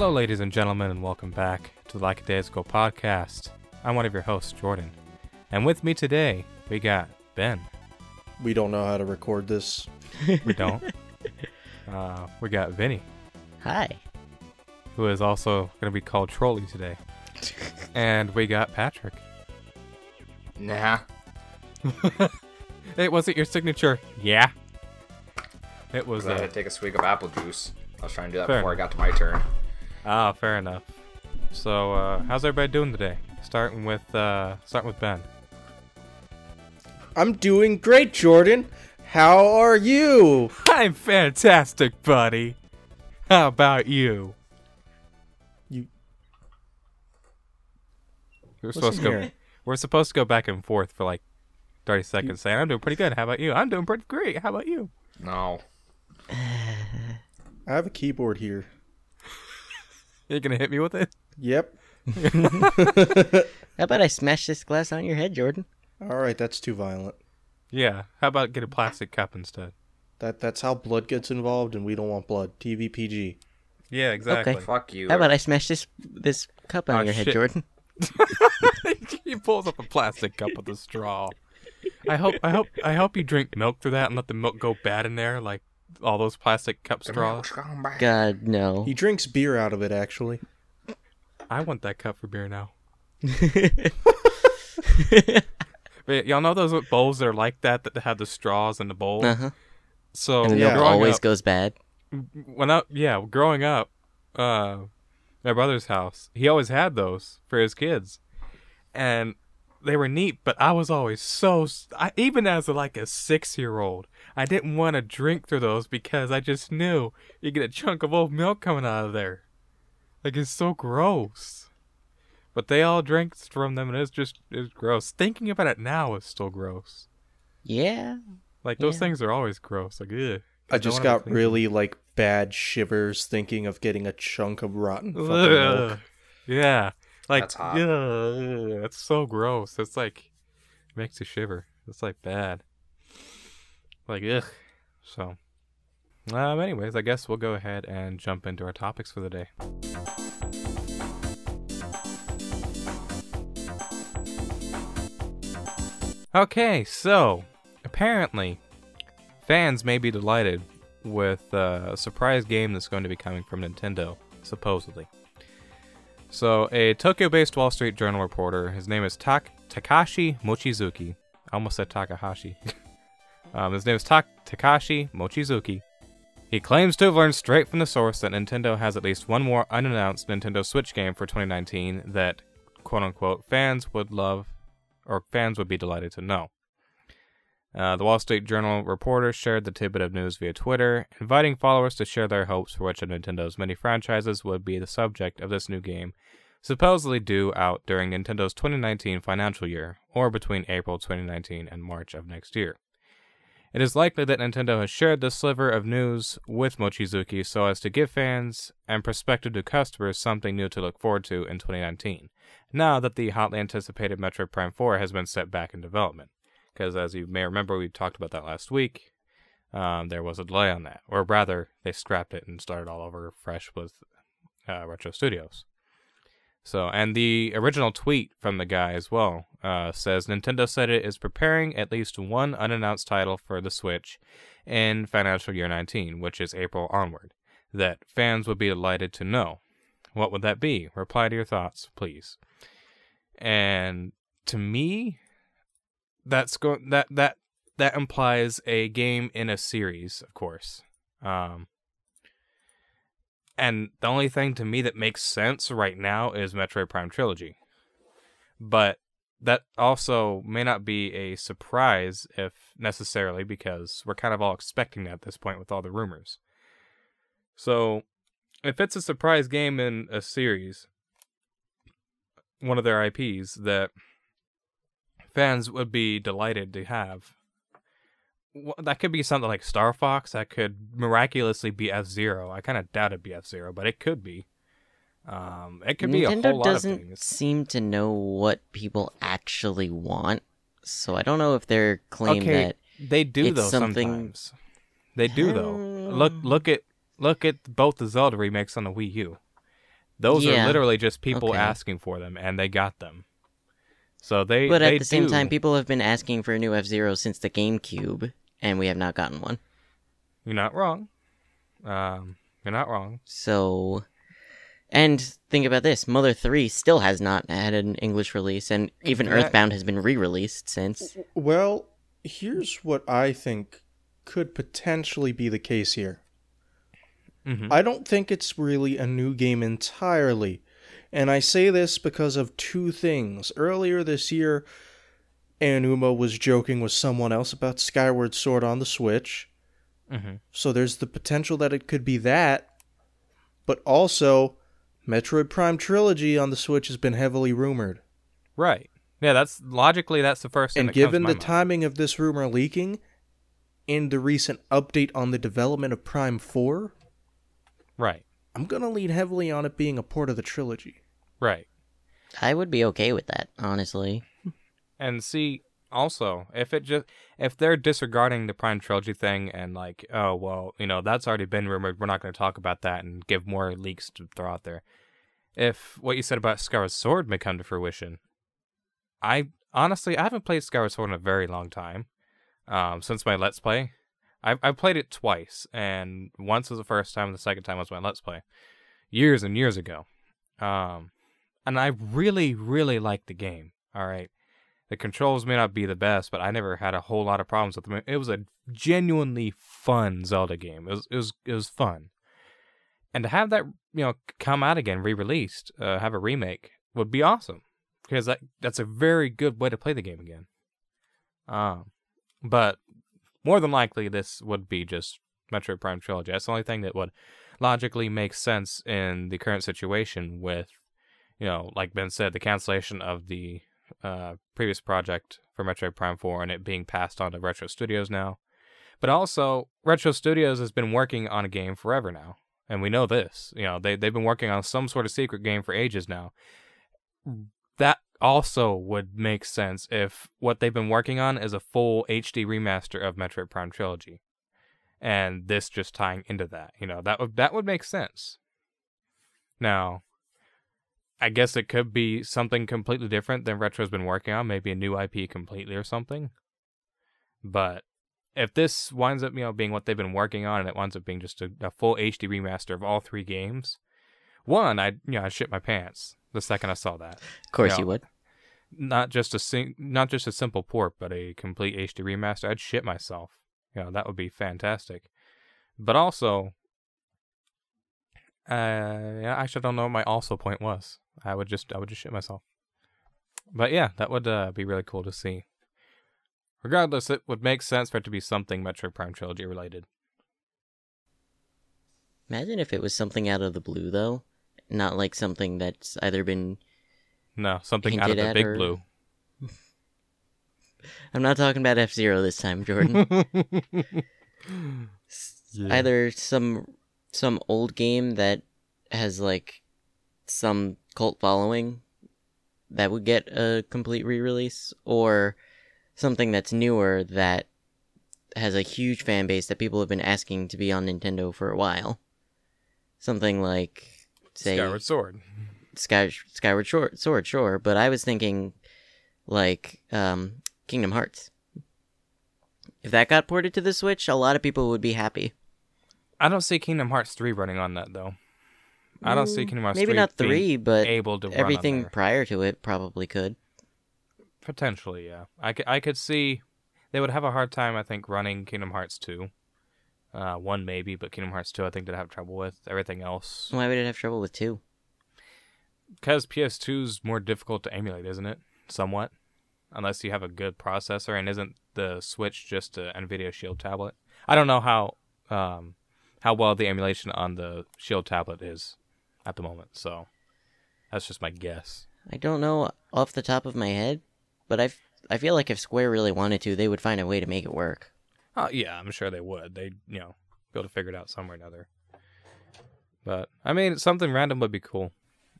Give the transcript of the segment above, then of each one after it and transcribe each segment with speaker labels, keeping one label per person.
Speaker 1: Hello, ladies and gentlemen, and welcome back to the Lackadaisical Podcast. I'm one of your hosts, Jordan. And with me today, we got Ben.
Speaker 2: We don't know how to record this.
Speaker 1: We don't. uh, we got Vinny,
Speaker 3: Hi.
Speaker 1: who is also going to be called Trolley today. and we got Patrick.
Speaker 4: Nah.
Speaker 1: It wasn't your signature. Yeah. It was.
Speaker 4: I had
Speaker 1: Uh,
Speaker 4: to take a swig of apple juice. I was trying to do that
Speaker 1: Fair
Speaker 4: before I got to my turn.
Speaker 1: Ah, fair enough. So, uh, how's everybody doing today? Starting with, uh, starting with Ben.
Speaker 2: I'm doing great, Jordan. How are you?
Speaker 1: I'm fantastic, buddy. How about you?
Speaker 2: You
Speaker 1: We're supposed to go.
Speaker 2: here.
Speaker 1: We're supposed to go back and forth for like thirty seconds, saying, "I'm doing pretty good. How about you? I'm doing pretty great. How about you?"
Speaker 4: No.
Speaker 2: I have a keyboard here.
Speaker 1: You're gonna hit me with it?
Speaker 2: Yep.
Speaker 3: How about I smash this glass on your head, Jordan?
Speaker 2: All right, that's too violent.
Speaker 1: Yeah. How about get a plastic cup instead?
Speaker 2: That that's how blood gets involved, and we don't want blood. TVPG.
Speaker 1: Yeah, exactly. Okay.
Speaker 4: Fuck you.
Speaker 3: How about I smash this this cup on
Speaker 1: Oh,
Speaker 3: your head,
Speaker 1: shit.
Speaker 3: Jordan?
Speaker 1: he pulls up a plastic cup with a straw. I hope. I hope. I hope you drink milk through that and let the milk go bad in there, like all those plastic cup straws.
Speaker 3: God no.
Speaker 2: He drinks beer out of it, actually.
Speaker 1: I want that cup for beer now. But y'all know those bowls that are like that that have the straws in the bowl.
Speaker 3: uh huh.
Speaker 1: So
Speaker 3: And the
Speaker 2: Yeah.
Speaker 3: milk always
Speaker 1: up,
Speaker 3: goes bad.
Speaker 1: when I yeah, growing up, uh, my brother's house, he always had those for his kids, and they were neat. But I was always so I, even as a, like a six year old, I didn't want to drink through those because I just knew you get a chunk of old milk coming out of there. Like it's so gross. But they all drank from them, and it's just it's gross. Thinking about it now is still gross.
Speaker 3: Yeah.
Speaker 1: Like those
Speaker 3: Yeah.
Speaker 1: things are always gross. Like ugh.
Speaker 2: I just got really like bad shivers thinking of getting a chunk of rotten fucking
Speaker 1: Ugh.
Speaker 2: milk.
Speaker 1: Yeah. Like
Speaker 4: That's hot.
Speaker 1: Yeah, it's so gross. It's like makes you shiver. It's like bad. Like ugh. So um anyways, I guess we'll go ahead and jump into our topics for the day. Okay, so apparently fans may be delighted with uh, a surprise game that's going to be coming from Nintendo, supposedly. So, a Tokyo-based Wall Street Journal reporter, his name is Tak Takashi Mochizuki. I almost said Takahashi. um, his name is Tak Takashi Mochizuki. He claims to have learned straight from the source that Nintendo has at least one more unannounced Nintendo Switch game for 2019 that, quote unquote, fans would love or fans would be delighted to know. Uh, the Wall Street Journal reporter shared the tidbit of news via Twitter, inviting followers to share their hopes for which of Nintendo's many franchises would be the subject of this new game, supposedly due out during Nintendo's 2019 financial year, or between April 2019 and March of next year. It is likely that Nintendo has shared this sliver of news with Mochizuki so as to give fans and prospective new customers something new to look forward to in 2019, now that the hotly anticipated Metroid Prime 4 has been set back in development because as you may remember, we talked about that last week. Um, there was a delay on that, or rather, they scrapped it and started all over fresh with uh, Retro Studios. So, and the original tweet from the guy as well uh, says Nintendo said it is preparing at least one unannounced title for the Switch in financial year 19, which is April onward, that fans would be delighted to know. What would that be? Reply to your thoughts, please. And to me, that's going that that that implies a game in a series, of course. Um, and the only thing to me that makes sense right now is Metroid Prime Trilogy. But that also may not be a surprise if necessarily because we're kind of all expecting that at this point with all the rumors. So, if it's a surprise game in a series, one of their IPs that fans would be delighted to have. Wh- That could be something like Star Fox. That could miraculously be F Zero. I kind of doubt it'd be F Zero, but it could be. Um, it could be a whole lot of
Speaker 3: doesn't
Speaker 1: things.
Speaker 3: seem to know what people actually want, so I don't know if their claim
Speaker 1: Okay,
Speaker 3: that
Speaker 1: They do though
Speaker 3: something-
Speaker 1: sometimes. They do though. Look,
Speaker 3: Um,
Speaker 1: look at look at both the Zelda remakes on the Wii U. Those
Speaker 3: Yeah,
Speaker 1: are literally just people
Speaker 3: okay.
Speaker 1: asking for them, and they got them. So they.
Speaker 3: But
Speaker 1: they
Speaker 3: at the same time, people have been asking for a new F Zero since the GameCube, and we have not gotten one.
Speaker 1: You're not wrong. Um, you're not wrong.
Speaker 3: So, and think about this: Mother Three still has not had an English release, and even
Speaker 1: Yeah.
Speaker 3: Earthbound has been re-released since.
Speaker 2: Well, here's what I think could potentially be the case here.
Speaker 1: Mhm.
Speaker 2: I don't think it's really a new game entirely. And I say this because of two things. Earlier this year, Aonuma was joking with someone else about Skyward Sword on the Switch.
Speaker 1: Mm-hmm.
Speaker 2: So there's the potential that it could be that. But also, Metroid Prime Trilogy on the Switch has been heavily rumored.
Speaker 1: Right. Yeah, that's logically that's the first thing.
Speaker 2: And given the
Speaker 1: mind.
Speaker 2: timing of this rumor leaking and the recent update on the development of Prime 4,
Speaker 1: Right.
Speaker 2: I'm going to lean heavily on it being a port of the trilogy.
Speaker 1: Right.
Speaker 3: I would be okay with that, honestly.
Speaker 1: And see, also, if it just if they're disregarding the Prime Trilogy thing and like, oh well, you know, that's already been rumored, we're not going to talk about that and give more leaks to throw out there. If what you said about Skyward Sword may come to fruition, I honestly I haven't played Skyward Sword in a very long time, um, since my Let's Play. I've I've played it twice, and once was the first time, and the second time was my Let's Play, years and years ago. Um, and I really, really liked the game. All right. The controls may not be the best, but I never had a whole lot of problems with them. It was a genuinely fun Zelda game. It was it was it was fun, and to have that you know come out again, re-released, uh, have a remake would be awesome because that that's a very good way to play the game again. Um, but more than likely, this would be just Metroid Prime Trilogy. That's the only thing that would logically make sense in the current situation with, you know, like Ben said, the cancellation of the uh, previous project for Metroid Prime 4 and it being passed on to Retro Studios now. But also, Retro Studios has been working on a game forever now. And we know this. You know, they, they've been working on some sort of secret game for ages now. That also would make sense if what they've been working on is a full HD remaster of Metroid Prime Trilogy. And this just tying into that. You know, that would that would make sense. Now, I guess it could be something completely different than Retro's been working on, maybe a new IP completely or something. But if this winds up, you know, being what they've been working on and it winds up being just a, a full HD remaster of all three games, one, I you know, I shit my pants the second I saw that.
Speaker 3: Of course
Speaker 1: Yeah.
Speaker 3: you would.
Speaker 1: Not just a sing- not just a simple port, but a complete HD remaster. I'd shit myself. You know, that would be fantastic. But also, uh, yeah, actually, I don't know what my also point was. I would just, I would just shit myself. But yeah, that would uh, be really cool to see. Regardless, it would make sense for it to be something Metroid Prime Trilogy related.
Speaker 3: Imagine if it was something out of the blue, though. Not like something that's either been.
Speaker 1: No, something out of the big
Speaker 3: or-
Speaker 1: blue.
Speaker 3: I'm not talking about F Zero this time, Jordan.
Speaker 1: Yeah.
Speaker 3: Either some some old game that has like some cult following that would get a complete re-release, or something that's newer that has a huge fan base that people have been asking to be on Nintendo for a while. Something like say
Speaker 1: Skyward Sword.
Speaker 3: Sky, Skyward Sword, Sword, sure, but I was thinking like um, Kingdom Hearts. If that got ported to the Switch, a lot of people would be happy.
Speaker 1: I don't see Kingdom Hearts 3 running on that though. I don't see
Speaker 3: Mm,
Speaker 1: Kingdom Hearts
Speaker 3: Maybe
Speaker 1: 3
Speaker 3: not three, but
Speaker 1: able to
Speaker 3: everything prior to it probably could.
Speaker 1: Potentially, yeah. I could, I could see they would have a hard time, I think, running Kingdom Hearts 2. Uh, one maybe, but Kingdom Hearts 2 I think they'd have trouble with. Everything else.
Speaker 3: Why would it have trouble with two?
Speaker 1: Because PS2's more difficult to emulate, isn't it? Somewhat. Unless you have a good processor, and isn't the Switch just a NVIDIA Shield tablet? I don't know how um, how well the emulation on the Shield tablet is at the moment, so that's just my guess.
Speaker 3: I don't know off the top of my head, but I I feel like if Square really wanted to, they would find a way to make it work.
Speaker 1: Oh yeah, I'm sure they would. They you know be able to figure it out somewhere or another. But I mean, something random would be cool.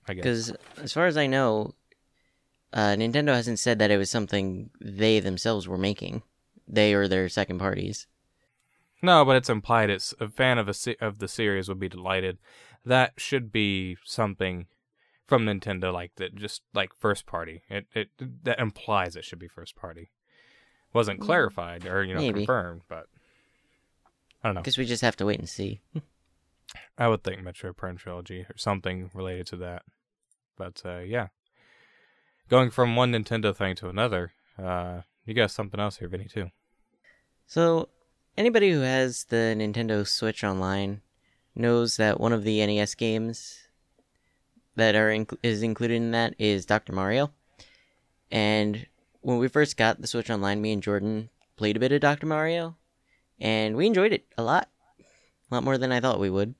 Speaker 1: I guess.
Speaker 3: Because as far as I know, uh, Nintendo hasn't said that it was something they themselves were making, they or their second parties.
Speaker 1: No, but it's implied. It's a fan of a se- of the series would be delighted. that should be something from Nintendo like that just like first party. It it that implies it should be first party. Wasn't clarified or you know
Speaker 3: Maybe.
Speaker 1: confirmed, but I don't know.
Speaker 3: Because we just have to wait and see.
Speaker 1: I would think Metro Prime trilogy or something related to that. But uh, yeah, going from one Nintendo thing to another, uh, you got something else here, Vinny too.
Speaker 3: So, anybody who has the Nintendo Switch Online knows that one of the NES games that are inc- is included in that is Dr. Mario. And when we first got the Switch Online, me and Jordan played a bit of Dr. Mario, and we enjoyed it a lot, a lot more than I thought we would.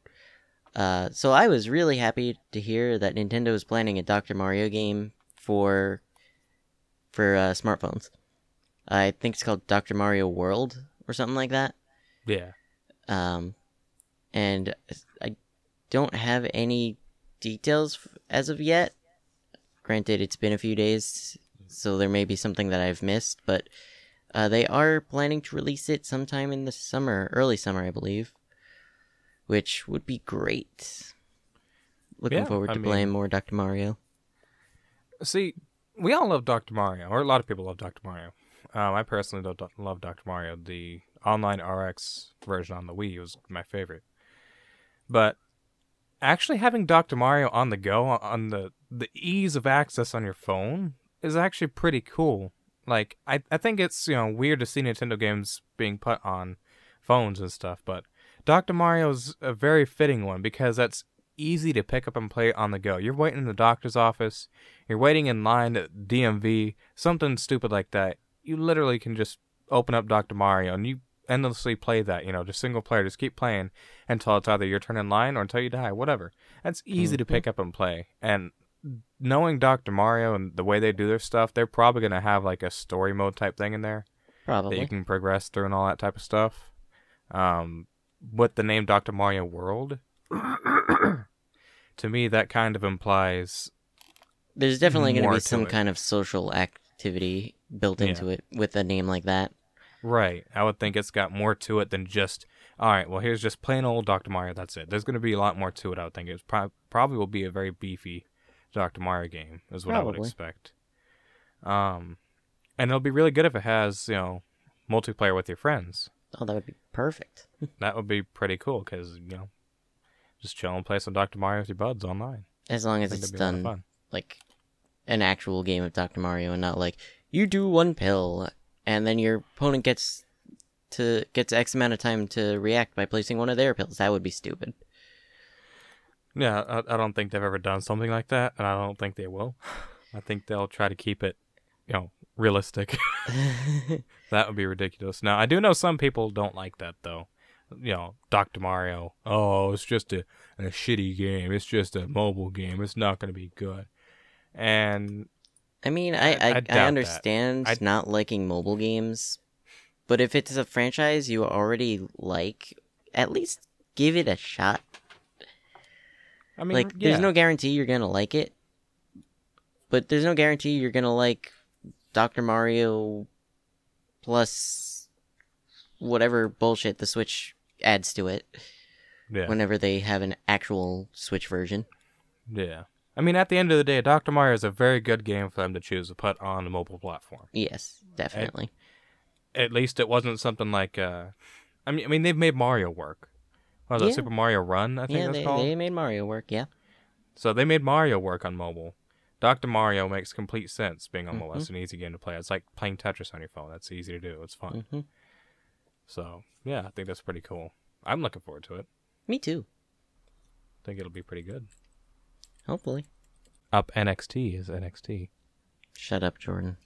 Speaker 3: Uh, so I was really happy to hear that Nintendo is planning a Dr. Mario game for for uh, smartphones. I think it's called Dr. Mario World or something like that.
Speaker 1: Yeah,
Speaker 3: Um, and I don't have any details as of yet. Granted, it's been a few days, so there may be something that I've missed, but uh, they are planning to release it sometime in the summer, early summer, I believe, which would be great. Looking
Speaker 1: Yeah,
Speaker 3: forward
Speaker 1: I
Speaker 3: to playing
Speaker 1: mean-
Speaker 3: more Dr. Mario.
Speaker 1: See, we all love Dr. Mario, or a lot of people love Dr. Mario. Um, I personally don't don't love Dr. Mario. The online RX version on the Wii was my favorite. But actually having Dr. Mario on the go, on the, the ease of access on your phone, is actually pretty cool. Like, I, I think it's, you know, weird to see Nintendo games being put on phones and stuff, but Dr. Mario's a very fitting one because that's easy to pick up and play on the go. You're waiting in the doctor's office, you're waiting in line at DMV, something stupid like that. You literally can just open up Dr. Mario and you endlessly play that, you know, just single player, just keep playing until it's either your turn in line or until you die, whatever. That's easy to mm-hmm. pick up and play. And knowing Dr. Mario and the way they do their stuff, they're probably going to have like a story mode type thing in there that you can progress through and all that type of stuff. Um, with the name Dr. Mario World, to me, that kind of implies
Speaker 3: There's definitely going to be some
Speaker 1: it.
Speaker 3: kind of social activity built
Speaker 1: Yeah.
Speaker 3: into it with a name like that.
Speaker 1: Right. I would think it's got more to it than just, all right, well, here's just plain old Dr. Mario. That's it. There's going to be a lot more to it, I would think. It pro- probably will be a very beefy Dr. Mario game, is what I would expect. Um, and it'll be really good if it has, you know, multiplayer with your friends.
Speaker 3: Oh, that would be perfect.
Speaker 1: That would be pretty cool because, you know, just chill and play some Dr. Mario with your buds online.
Speaker 3: As long as it's
Speaker 1: that'd be a lot of
Speaker 3: done like an actual game of Dr. Mario and not like you do one pill and then your opponent gets to gets X amount of time to react by placing one of their pills. That would be stupid.
Speaker 1: Yeah, I, I don't think they've ever done something like that, and I don't think they will. I think they'll try to keep it, you know, realistic. that would be ridiculous. Now, I do know some people don't like that though. You know, Dr. Mario. Oh, it's just a, a shitty game. It's just a mobile game. It's not going to be good. And
Speaker 3: I mean, I
Speaker 1: I-
Speaker 3: I,
Speaker 1: I
Speaker 3: I,
Speaker 1: doubt that.
Speaker 3: understand
Speaker 1: I-
Speaker 3: not liking mobile games, but if it's a franchise you already like, at least give it a shot.
Speaker 1: I mean,
Speaker 3: like,
Speaker 1: yeah.
Speaker 3: there's no guarantee you're gonna like it, but there's no guarantee you're gonna like Dr. Mario plus whatever bullshit the Switch adds to it
Speaker 1: yeah.
Speaker 3: whenever they have an actual Switch version.
Speaker 1: yeah. I mean, at the end of the day, Dr. Mario is a very good game for them to choose to put on a mobile platform.
Speaker 3: Yes, definitely.
Speaker 1: At least it wasn't something like, uh, I mean, I mean, they've made Mario work. What was
Speaker 3: Yeah.
Speaker 1: it, Super Mario Run? I think
Speaker 3: yeah,
Speaker 1: that's
Speaker 3: they,
Speaker 1: called.
Speaker 3: they made Mario work. Yeah,
Speaker 1: So they made Mario work on mobile. Dr. Mario makes complete sense being on mobile.
Speaker 3: Mhm.
Speaker 1: It's an easy game to play. It's like playing Tetris on your phone. That's easy to do. It's fun.
Speaker 3: hmm
Speaker 1: So yeah, I think that's pretty cool. I'm looking forward to it.
Speaker 3: me too.
Speaker 1: I think it'll be pretty good.
Speaker 3: Hopefully.
Speaker 1: Up NXT is NXT.
Speaker 3: Shut up, Jordan.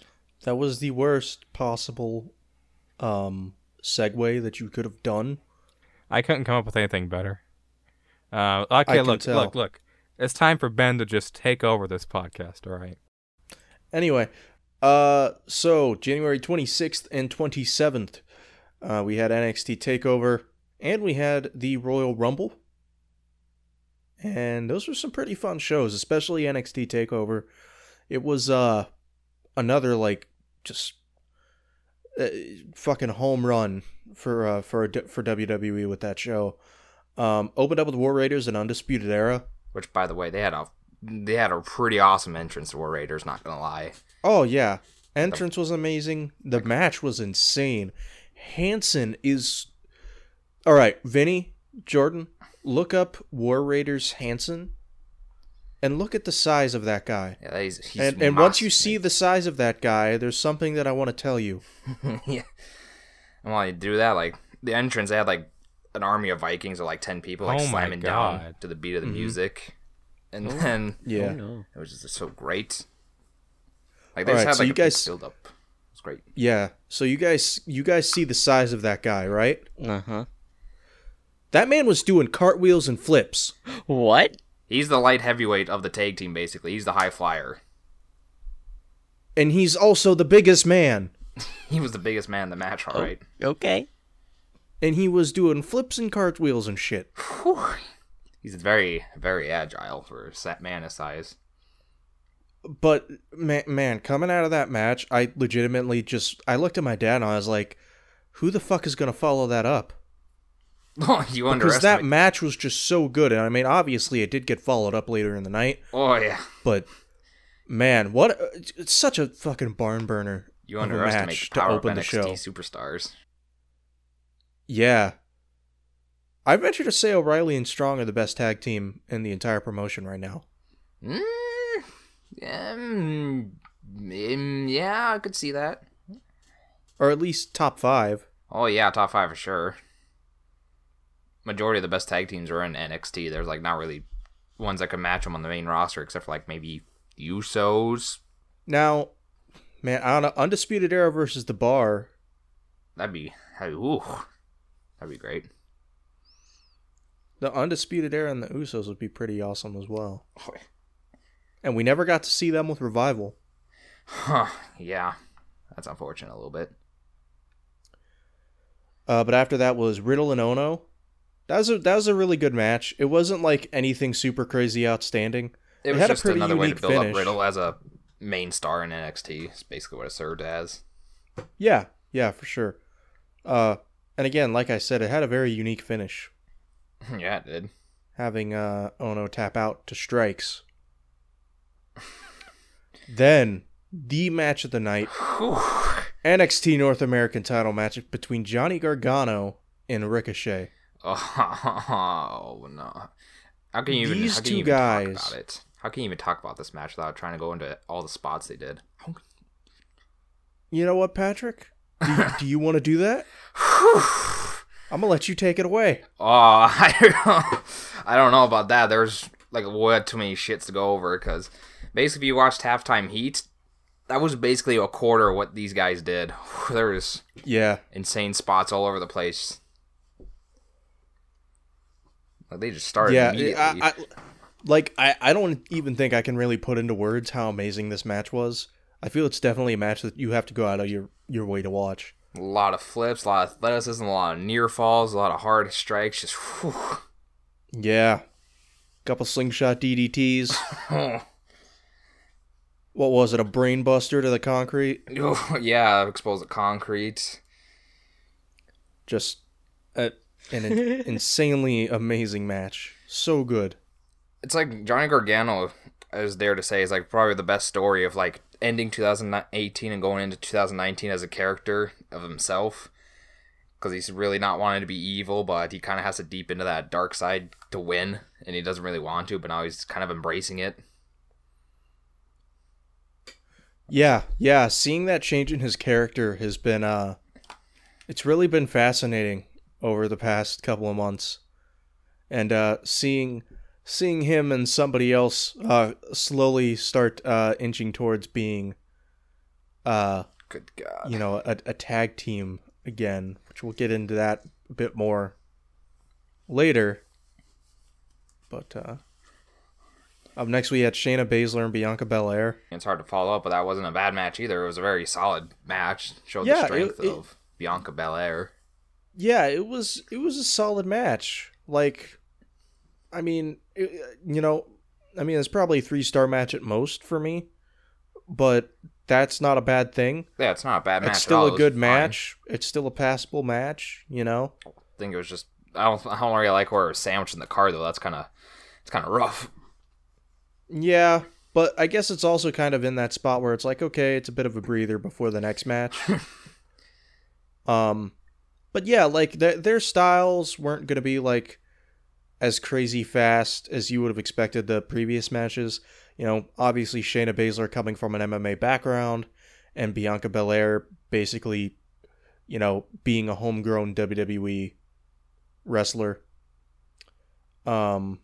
Speaker 2: That was the worst possible um segue that you could have done.
Speaker 1: I couldn't come up with anything better. Uh, okay, look,
Speaker 2: tell.
Speaker 1: look, look. It's time for Ben to just take over this podcast. All right.
Speaker 2: Anyway, uh, so January 26th and 27th, uh, we had NXT Takeover, and we had the Royal Rumble, and those were some pretty fun shows, especially NXT Takeover. It was uh another like just uh, fucking home run for uh for for WWE with that show. Um, opened up with War Raiders and Undisputed Era.
Speaker 4: Which, by the way, they had a they had a pretty awesome entrance to War Raiders. Not gonna lie.
Speaker 2: Oh yeah, entrance was amazing. The match was insane. Hanson is all right. Vinny Jordan, look up War Raiders Hanson, and look at the size of that guy.
Speaker 4: Yeah, he's, he's
Speaker 2: and and once you see the size of that guy, there's something that I want to tell you.
Speaker 4: yeah. And while you do that, like the entrance, they had like an army of Vikings of like ten people, like
Speaker 1: Oh my
Speaker 4: slamming down to the beat of the
Speaker 2: Mhm.
Speaker 4: music, and then
Speaker 2: Yeah.
Speaker 3: Oh no.
Speaker 4: it was just so great. Like they
Speaker 2: All
Speaker 4: just
Speaker 2: right,
Speaker 4: had
Speaker 2: so
Speaker 4: like
Speaker 2: you
Speaker 4: a
Speaker 2: guys-
Speaker 4: build up. It's great.
Speaker 2: Yeah. So you guys you guys see the size of that guy, right?
Speaker 3: Uh huh.
Speaker 2: That man was doing cartwheels and flips.
Speaker 3: What?
Speaker 4: He's the light heavyweight of the tag team, basically. He's the high flyer.
Speaker 2: And he's also the biggest man.
Speaker 4: He was the biggest man in the match, all oh, right.
Speaker 3: Okay.
Speaker 2: And he was doing flips and cartwheels and shit.
Speaker 4: He's very, very agile for a set man his size.
Speaker 2: But man, man, coming out of that match, I legitimately just I looked at my dad and I was like, "Who the fuck is gonna follow that up?"
Speaker 4: you
Speaker 2: Because that match was just so good, and I mean, obviously, it did get followed up later in the night.
Speaker 4: oh yeah,
Speaker 2: But man, what? It's such a fucking barn burner.
Speaker 4: you
Speaker 2: of
Speaker 4: underestimate the
Speaker 2: to
Speaker 4: power of
Speaker 2: open the
Speaker 4: NXT
Speaker 2: show.
Speaker 4: superstars.
Speaker 2: Yeah. I venture to say O'Reilly and Strong are the best tag team in the entire promotion right now.
Speaker 4: Mm, um, yeah, I could see that.
Speaker 2: Or at least top five.
Speaker 4: Oh yeah, top five for sure. Majority of the best tag teams are in NXT. There's like not really ones that can match them on the main roster, except for like maybe Usos.
Speaker 2: Now, man, I don't know. Undisputed Era versus The Bar.
Speaker 4: That'd be, that'd, ooh, that'd be great.
Speaker 2: The Undisputed Era and the Usos would be pretty awesome as well. And we never got to see them with Revival.
Speaker 4: Huh, yeah, that's unfortunate a little bit.
Speaker 2: Uh, but after that was Riddle and Ono. That was a that was a really good match. It wasn't like anything super crazy outstanding.
Speaker 4: It
Speaker 2: It
Speaker 4: was
Speaker 2: had a
Speaker 4: just
Speaker 2: pretty
Speaker 4: another way to build
Speaker 2: finish.
Speaker 4: up Riddle as a main star in NXT. It's basically what it served as.
Speaker 2: Yeah, yeah, for sure. Uh, and again, like I said, it had a very unique finish,
Speaker 4: yeah, it did.
Speaker 2: having uh, Ohno tap out to strikes. then the match of the night. NXT North American title match between Johnny Gargano and Ricochet.
Speaker 4: Oh, oh no! How can you even? How can you even
Speaker 2: guys-
Speaker 4: talk about it? How can you even talk about this match without trying to go into all the spots they did?
Speaker 2: You know what, Patrick? Do, do you want to do that? I'm gonna let you take it away.
Speaker 4: Oh, I don't know. I don't know about that. There's like way too many shits to go over because basically, if you watched halftime heat, that was basically a quarter of what these guys did. There was
Speaker 2: Yeah,
Speaker 4: insane spots all over the place. Like they just started
Speaker 2: yeah. I, I, like I, I don't even think I can really put into words how amazing this match was. I feel it's definitely a match that you have to go out of your your way to watch.
Speaker 4: a lot of flips, a lot of athleticism, a lot of near falls, a lot of hard strikes. Just whew.
Speaker 2: Yeah, couple slingshot DDTs.
Speaker 4: Oh,
Speaker 2: What was it? A brain buster to the concrete.
Speaker 4: yeah, exposed the concrete.
Speaker 2: Just uh, a, an insanely amazing match. So good.
Speaker 4: It's like Johnny Gargano is there to say is like probably the best story of like ending 2018 and going into 2019 as a character of himself because he's really not wanting to be evil, but he kind of has to deep into that dark side to win, and he doesn't really want to, but now he's kind of embracing it.
Speaker 2: Yeah, yeah. Seeing that change in his character has been uh, it's really been fascinating over the past couple of months, and uh, seeing seeing him and somebody else uh slowly start uh inching towards being uh
Speaker 4: Good God.
Speaker 2: you know a, a tag team again, which we'll get into that a bit more later. But uh, up next we had Shayna Baszler and Bianca Belair.
Speaker 4: It's hard to follow up, but that wasn't a bad match either. It was a very solid match. Showed
Speaker 2: Yeah,
Speaker 4: the strength
Speaker 2: it- it-
Speaker 4: of Bianca Belair.
Speaker 2: Yeah, it was it was a solid match. Like, I mean, it, you know, I mean, it's probably a three star match at most for me, but that's not a bad thing.
Speaker 4: Yeah, it's not a bad match.
Speaker 2: it's still. A good
Speaker 4: fine.
Speaker 2: match. It's still a passable match. You know.
Speaker 4: I think it was just I don't I don't really like where it was sandwiched in the car though. That's kind of it's kind of rough.
Speaker 2: Yeah, but I guess it's also kind of in that spot where it's like, okay, it's a bit of a breather before the next match. um, but yeah, like their their styles weren't gonna be like as crazy fast as you would have expected the previous matches. You know, obviously Shayna Baszler coming from an MMA background, and Bianca Belair basically, you know, being a homegrown WWE wrestler. Um,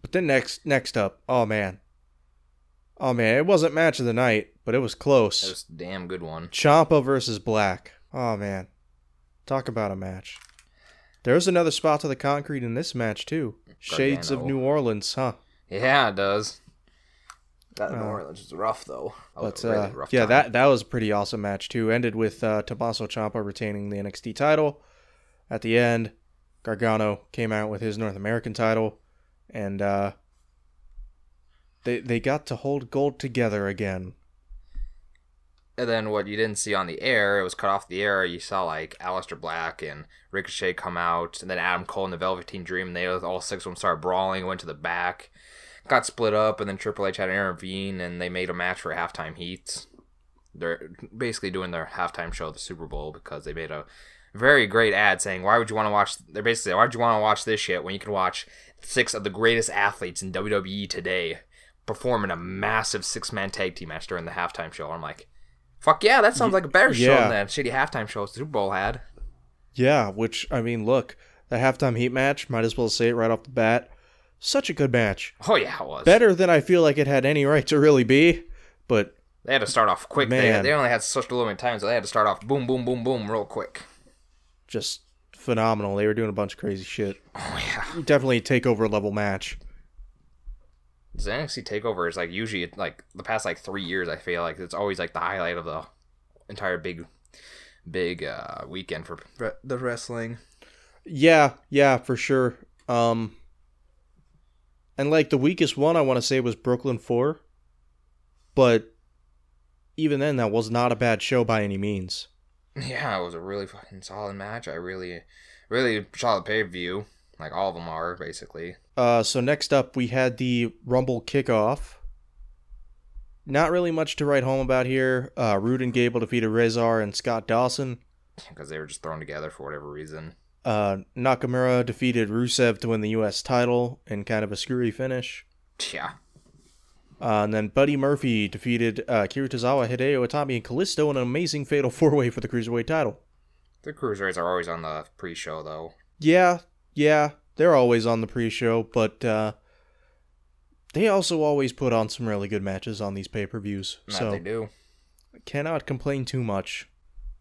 Speaker 2: but then next next up, oh man, oh man, it wasn't match of the night, but it was close.
Speaker 4: That was a damn good one.
Speaker 2: Ciampa versus Black. Oh man, talk about a match. There's another spot to the concrete in this match too. Shades of New Orleans, huh?
Speaker 4: Yeah, it does. That
Speaker 2: Uh,
Speaker 4: New Orleans is rough though. That
Speaker 2: But
Speaker 4: really
Speaker 2: uh,
Speaker 4: rough
Speaker 2: yeah,
Speaker 4: time.
Speaker 2: that that was a pretty awesome match too. Ended with uh, Tommaso Ciampa retaining the NXT title. At the end, Gargano came out with his North American title, and uh, they they got to hold gold together again.
Speaker 4: And then what you didn't see on the air, it was cut off the air. You saw like Aleister Black and Ricochet come out, and then Adam Cole and the Velveteen Dream. And they all six of them started brawling, went to the back, got split up, and then Triple H had to intervene, and they made a match for halftime heats. They're basically doing their halftime show at the Super Bowl because they made a very great ad saying, "Why would you want to watch?" They're basically, "Why would you want to watch this shit when you can watch six of the greatest athletes in WWE today perform in a massive six-man tag team match during the halftime show?" I'm like. Fuck yeah, that sounds like a better show than that shitty halftime show the Super Bowl had.
Speaker 2: Yeah, which I mean, look, the halftime heat match. Might as well say it right off the bat. Such a good match.
Speaker 4: Oh yeah, it was.
Speaker 2: Better than I feel like it had any right to really be. But
Speaker 4: They had to start off quick. They,
Speaker 2: Man.
Speaker 4: they only had such a limited time, so they had to start off boom, boom, boom, boom, real quick.
Speaker 2: just phenomenal. They were doing a bunch of crazy shit.
Speaker 4: Oh yeah.
Speaker 2: Definitely a takeover level match.
Speaker 4: This NXT Takeover is like usually like the past like three years. I feel like it's always like the highlight of the entire big, big uh, weekend for re- the wrestling.
Speaker 2: Yeah, yeah, for sure. Um and like the weakest one I want to say was Brooklyn 4. But even then that was not a bad show by any means.
Speaker 4: Yeah, it was a really fucking solid match. I really, really solid pay per view. Like all of them are basically.
Speaker 2: Uh so next up we had the Rumble kickoff. Not really much to write home about here. Uh Roode and Gable defeated Rezar and Scott Dawson.
Speaker 4: because they were just thrown together for whatever reason.
Speaker 2: Uh Nakamura defeated Rusev to win the US title in kind of a screwy finish.
Speaker 4: Yeah,
Speaker 2: Uh, and then Buddy Murphy defeated uh, Akira Tozawa, Hideo Itami, and Kalisto in an amazing fatal four way for the Cruiserweight title.
Speaker 4: the cruiserweights are always on the pre-show though.
Speaker 2: Yeah, yeah, they're always on the pre show, but uh, they also always put on some really good matches on these pay per views.
Speaker 4: That
Speaker 2: So
Speaker 4: they do.
Speaker 2: cannot complain too much.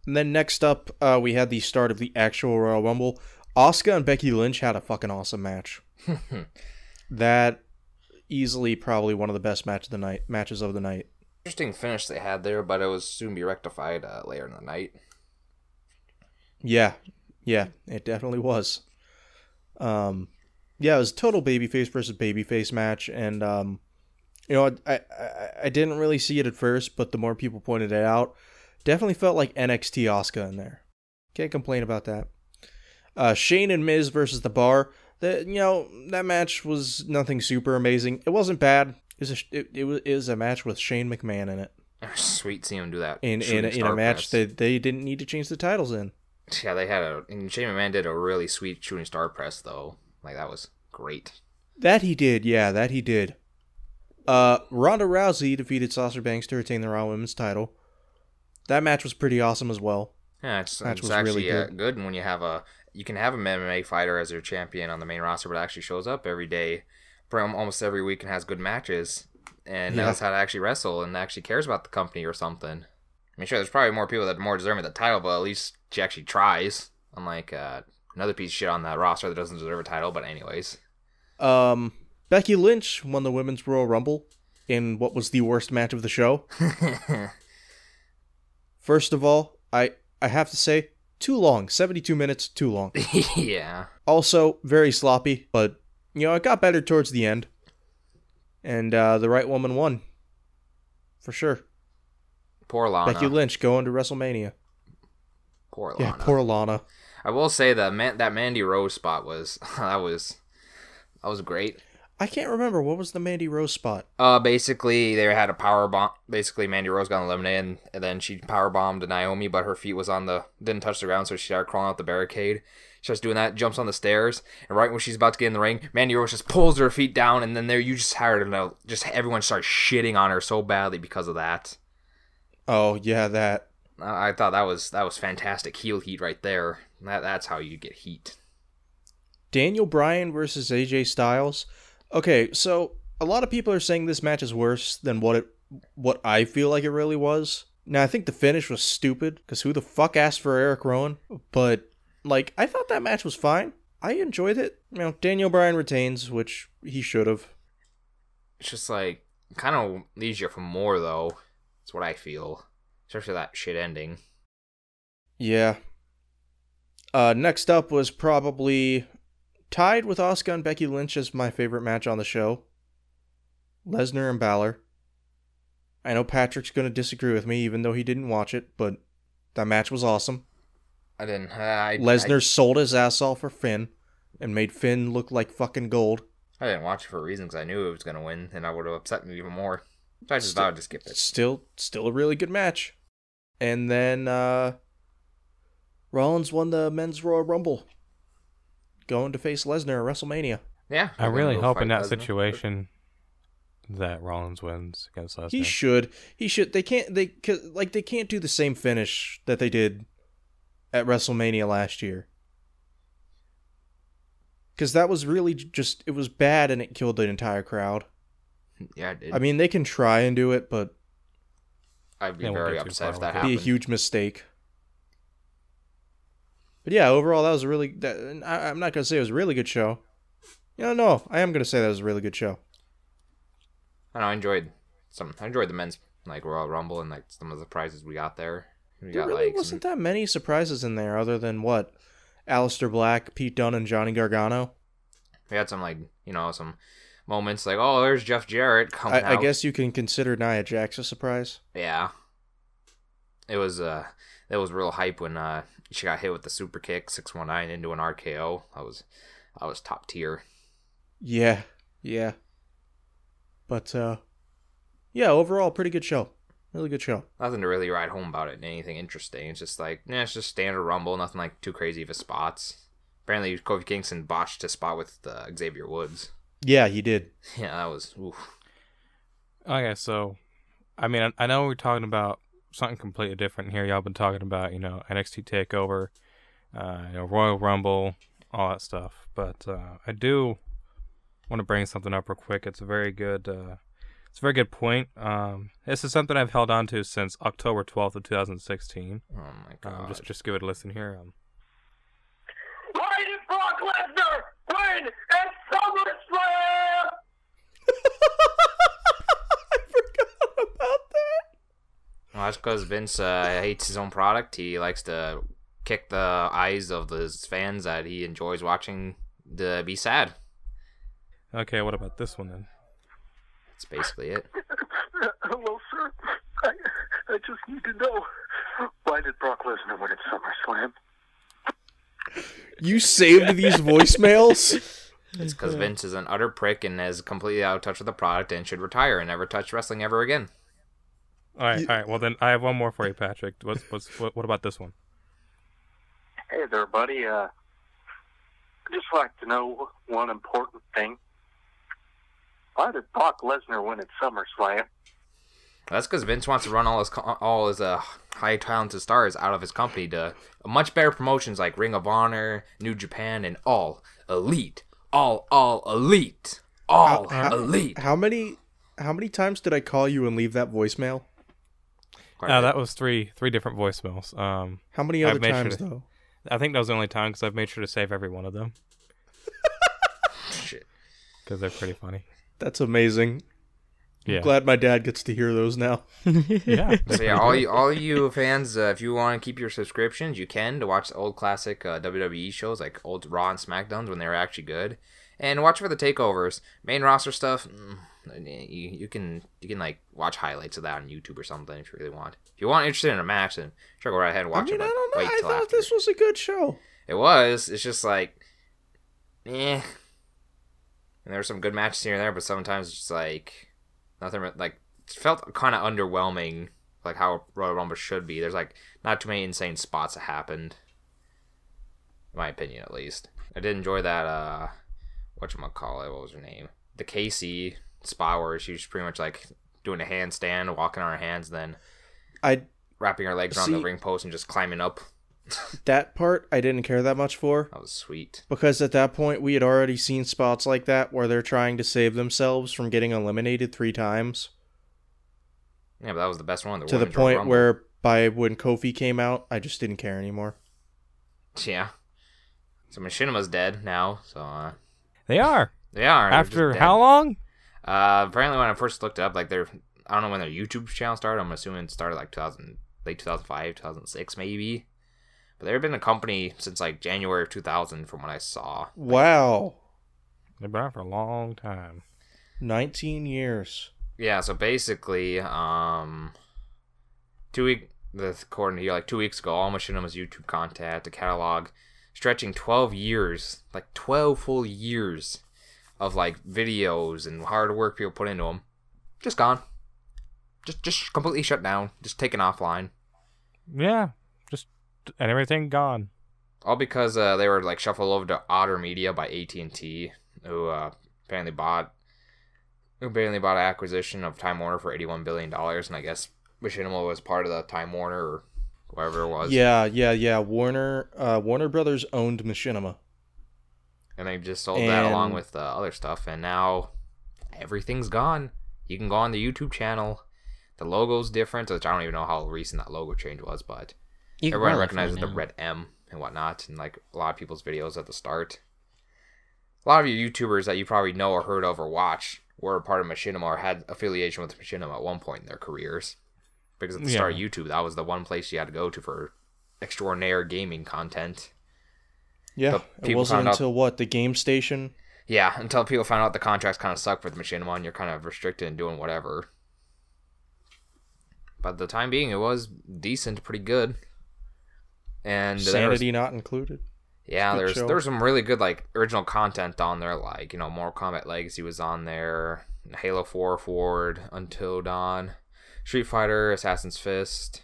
Speaker 2: And then next up, uh, we had the start of the actual Royal Rumble. Asuka and Becky Lynch had a fucking awesome match. that easily probably one of the best match of the night matches of the night.
Speaker 4: Interesting finish they had there, but it was soon be rectified uh, later in the night.
Speaker 2: Yeah, yeah, it definitely was. Um, yeah, it was a total babyface versus babyface match, and um, you know, I, I I didn't really see it at first, but the more people pointed it out, definitely felt like NXT Asuka in there. Can't complain about that. Uh, Shane and Miz versus the Bar. That you know that match was nothing super amazing. It wasn't bad. It was a, it, it was it was a match with Shane McMahon in it.
Speaker 4: Sweet seeing him do that
Speaker 2: In in, in a match that they didn't need to change the titles in.
Speaker 4: Yeah, they had a and Shane McMahon did a really sweet shooting star press though. Like that was great.
Speaker 2: That he did, yeah, that he did. Uh, Ronda Rousey defeated Sasha Banks to retain the Raw Women's title. That match was pretty awesome as well.
Speaker 4: Yeah, it's,
Speaker 2: Match
Speaker 4: it's
Speaker 2: was
Speaker 4: actually
Speaker 2: really
Speaker 4: uh,
Speaker 2: good.
Speaker 4: good when you have a you can have a MMA fighter as your champion on the main roster, but actually shows up every day, from almost every week, and has good matches, and
Speaker 2: Yeah.
Speaker 4: knows how to actually wrestle and actually cares about the company or something. I mean, sure, there's probably more people that are more deserving of the title, but at least she actually tries. Unlike uh, another piece of shit on that roster that doesn't deserve a title, but anyways.
Speaker 2: Um, Becky Lynch won the Women's Royal Rumble in what was the worst match of the show. First of all, I I have to say, too long. 72 minutes, too long.
Speaker 4: yeah.
Speaker 2: Also, very sloppy, but you know, it got better towards the end. And uh, the right woman won. For sure.
Speaker 4: Poor Lana.
Speaker 2: Becky Lynch going to WrestleMania.
Speaker 4: Poor Lana.
Speaker 2: Yeah, poor Lana.
Speaker 4: I will say that man, that Mandy Rose spot was that was that was great.
Speaker 2: I can't remember what was the Mandy Rose spot.
Speaker 4: Uh, basically they had a power bomb. Basically, Mandy Rose got eliminated, and then she power bombed Naomi, but her feet was on the didn't touch the ground, so she started crawling out the barricade. She starts doing that, jumps on the stairs, and right when she's about to get in the ring, Mandy Rose just pulls her feet down, and then there you just heard know, just everyone starts shitting on her so badly because of that.
Speaker 2: Oh yeah, that.
Speaker 4: I thought that was that was fantastic heel heat right there. That that's how you get heat.
Speaker 2: Daniel Bryan versus AJ Styles. Okay, so a lot of people are saying this match is worse than what it what I feel like it really was. Now I think the finish was stupid because who the fuck asked for Erick Rowan? But like I thought that match was fine. I enjoyed it. You know, Daniel Bryan retains, which he should have.
Speaker 4: It's just like kind of leaves you for more though. That's what I feel, especially that shit ending.
Speaker 2: Yeah. Uh, next up was probably tied with Asuka and Becky Lynch as my favorite match on the show. Lesnar and Balor. I know Patrick's going to disagree with me, even though he didn't watch it, but that match was awesome.
Speaker 4: I didn't. I,
Speaker 2: Lesnar
Speaker 4: I,
Speaker 2: sold his ass off for Finn and made Finn look like fucking gold.
Speaker 4: I didn't watch it for a reason because I knew it was gonna win, and I would have upset me even more. So I just
Speaker 2: Still-
Speaker 4: thought I'd skip it.
Speaker 2: Still, still a really good match. And then uh, Rollins won the men's Royal Rumble, going to face Lesnar at WrestleMania.
Speaker 4: Yeah,
Speaker 1: I
Speaker 4: I'm
Speaker 1: really hope in that
Speaker 4: Lesnar.
Speaker 1: situation that Rollins wins against Lesnar.
Speaker 2: He should. He should. They can't. They cause, like they can't do the same finish that they did at WrestleMania last year. Because that was really just it was bad and it killed the entire crowd.
Speaker 4: Yeah, I.
Speaker 2: I mean, they can try and do it, but
Speaker 4: I'd be very upset if that
Speaker 1: with it.
Speaker 2: it'd be a huge mistake. But yeah, overall, that was a really. That, I, I'm not gonna say it was a really good show. You know, no, I am gonna say that was a really good show.
Speaker 4: I know. I enjoyed some. I enjoyed the men's like Royal Rumble and like some of the prizes we got there. We
Speaker 2: There
Speaker 4: got
Speaker 2: really
Speaker 4: like
Speaker 2: wasn't
Speaker 4: some,
Speaker 2: that many surprises in there, other than what, Aleister Black, Pete Dunne, and Johnny Gargano.
Speaker 4: we had some like you know some moments like oh there's Jeff Jarrett coming
Speaker 2: I, I guess you can consider Nia Jax a surprise.
Speaker 4: Yeah. It was uh it was real hype when uh she got hit with the super kick six one nine into an RKO. That was that was top tier.
Speaker 2: Yeah, yeah. But uh, yeah, overall, pretty good show. Really good show.
Speaker 4: Nothing to really write home about it. Anything interesting. It's just like yeah, it's just standard rumble. Nothing like too crazy of a spots. Apparently, Kofi Kingston botched a spot with uh, Xavier Woods.
Speaker 2: Yeah, he did.
Speaker 4: Yeah, that was. Oof.
Speaker 1: Okay, so I mean, I, I know we're talking about something completely different here. Y'all been talking about you know NXT Takeover, uh, you know Royal Rumble, all that stuff. But uh, I do want to bring something up real quick. It's a very good, uh, it's a very good point. Um, this is something I've held on to since October twelfth of two thousand sixteen.
Speaker 4: Oh my god.
Speaker 1: Um, just just give it a listen here. Um,
Speaker 5: Why did Brock Lesnar win at SummerSlam?
Speaker 2: I forgot about that.
Speaker 4: Well, that's because Vince uh, hates his own product. He likes to kick the eyes of his fans that he enjoys watching to be sad.
Speaker 1: okay, what about this one then?
Speaker 4: That's basically it.
Speaker 5: Hello, sir. I, I just need to know why did Brock Lesnar win at SummerSlam?
Speaker 2: You saved these voicemails.
Speaker 4: It's because Vince is an utter prick and is completely out of touch with the product and should retire and never touch wrestling ever again.
Speaker 1: All right, all right. Well then, I have one more for you, Patrick. What's what's what, what about this one?
Speaker 5: Hey there, buddy. Uh, I'd just like to know one important thing. Why did Brock Lesnar win at SummerSlam?
Speaker 4: That's because Vince wants to run all his all his uh, high talented stars out of his company to much better promotions like Ring of Honor, New Japan, and All Elite, all all elite, all
Speaker 2: How-
Speaker 4: elite.
Speaker 2: How many? How many times did I call you and leave that voicemail?
Speaker 4: Quite a
Speaker 1: Uh, that was three three different voicemails. Um,
Speaker 2: How many other
Speaker 1: made sure
Speaker 2: times
Speaker 1: to-
Speaker 2: though?
Speaker 1: I think that was the only time because I've made sure to save every one of them
Speaker 4: Shit.
Speaker 1: because they're pretty funny.
Speaker 2: That's amazing.
Speaker 1: Yeah,
Speaker 2: Glad my dad gets to hear those now.
Speaker 1: yeah.
Speaker 4: So yeah, all you all you fans, uh, if you want to keep your subscriptions, you can to watch the old classic uh, WWE shows like old Raw and SmackDowns when they were actually good, and watch for the takeovers. Main roster stuff, mm, you, you can you can like watch highlights of that on YouTube or something if you really want. If you want interested in a match, then sure go right ahead and
Speaker 2: I
Speaker 4: watch
Speaker 2: mean,
Speaker 4: it.
Speaker 2: I don't know. I thought
Speaker 4: after.
Speaker 2: this was a good show.
Speaker 4: It was. It's just like, eh. And there were some good matches here and there, but sometimes it's just like nothing. Like it felt kind of underwhelming, like how Royal Rumble should be. There's like not too many insane spots that happened, in my opinion, at least. I did enjoy that. uh What call it? What was her name? The Casey spot where she was pretty much like doing a handstand, walking on her hands, then
Speaker 2: I
Speaker 4: wrapping her legs around the ring post and just climbing up.
Speaker 2: that part I didn't care that much for
Speaker 4: That was sweet.
Speaker 2: because at that point we had already seen spots like that where they're trying to save themselves from getting eliminated three times
Speaker 4: Yeah, but that was the best one.
Speaker 2: to the point where by when Kofi came out, I just didn't care anymore.
Speaker 4: yeah. So Machinima's dead now. So uh,
Speaker 1: They are.
Speaker 4: they are
Speaker 1: After how long?
Speaker 4: Uh, apparently when I first looked up, like their I don't know when their YouTube channel started. I'm assuming it started like 2000, late 2005, 2006 maybe. But they've been a company since like January of 2000, from what I saw.
Speaker 2: Wow.
Speaker 1: They've been out for a long time.
Speaker 2: 19 years.
Speaker 4: Yeah, so basically, um, two week, the according to you, like two weeks ago, all Machinima's YouTube content, the catalog, stretching 12 years, like 12 full years of like videos and hard work people put into them, just gone, just just completely shut down, just taken offline,
Speaker 1: Yeah, just and everything gone.
Speaker 4: all because uh, they were like shuffled over to Otter Media by AT and T, who uh, apparently bought, who apparently bought an acquisition of Time Warner for 81 billion dollars, and I guess Machinima was part of the Time Warner or whatever it was.
Speaker 2: Yeah, yeah, yeah. Warner uh, Warner Brothers owned Machinima.
Speaker 4: And they just sold that along with uh, other stuff, and now everything's gone. You can go on the YouTube channel. The logo's different, which I don't even know how recent that logo change was, but
Speaker 3: You
Speaker 4: everyone recognizes the red M and whatnot, and like a lot of people's videos at the start. A lot of you YouTubers that you probably know or heard of or watch were a part of Machinima or had affiliation with Machinima at one point in their careers. Because at the start of YouTube, that was the one place you had to go to for extraordinary gaming content.
Speaker 2: Yeah, it wasn't
Speaker 4: found out-
Speaker 2: until what the game station.
Speaker 4: Yeah, until people found out the contracts kind of suck with Machinima and you're kind of restricted in doing whatever. But the time being, it was decent, pretty good. And there was-
Speaker 2: Sanity not included.
Speaker 4: yeah,
Speaker 2: good
Speaker 4: there's
Speaker 2: show.
Speaker 4: there's some really good like original content on there, like you know, Mortal Kombat Legacy was on there, Halo Four Forward, Unto Dawn, Street Fighter, Assassin's Fist,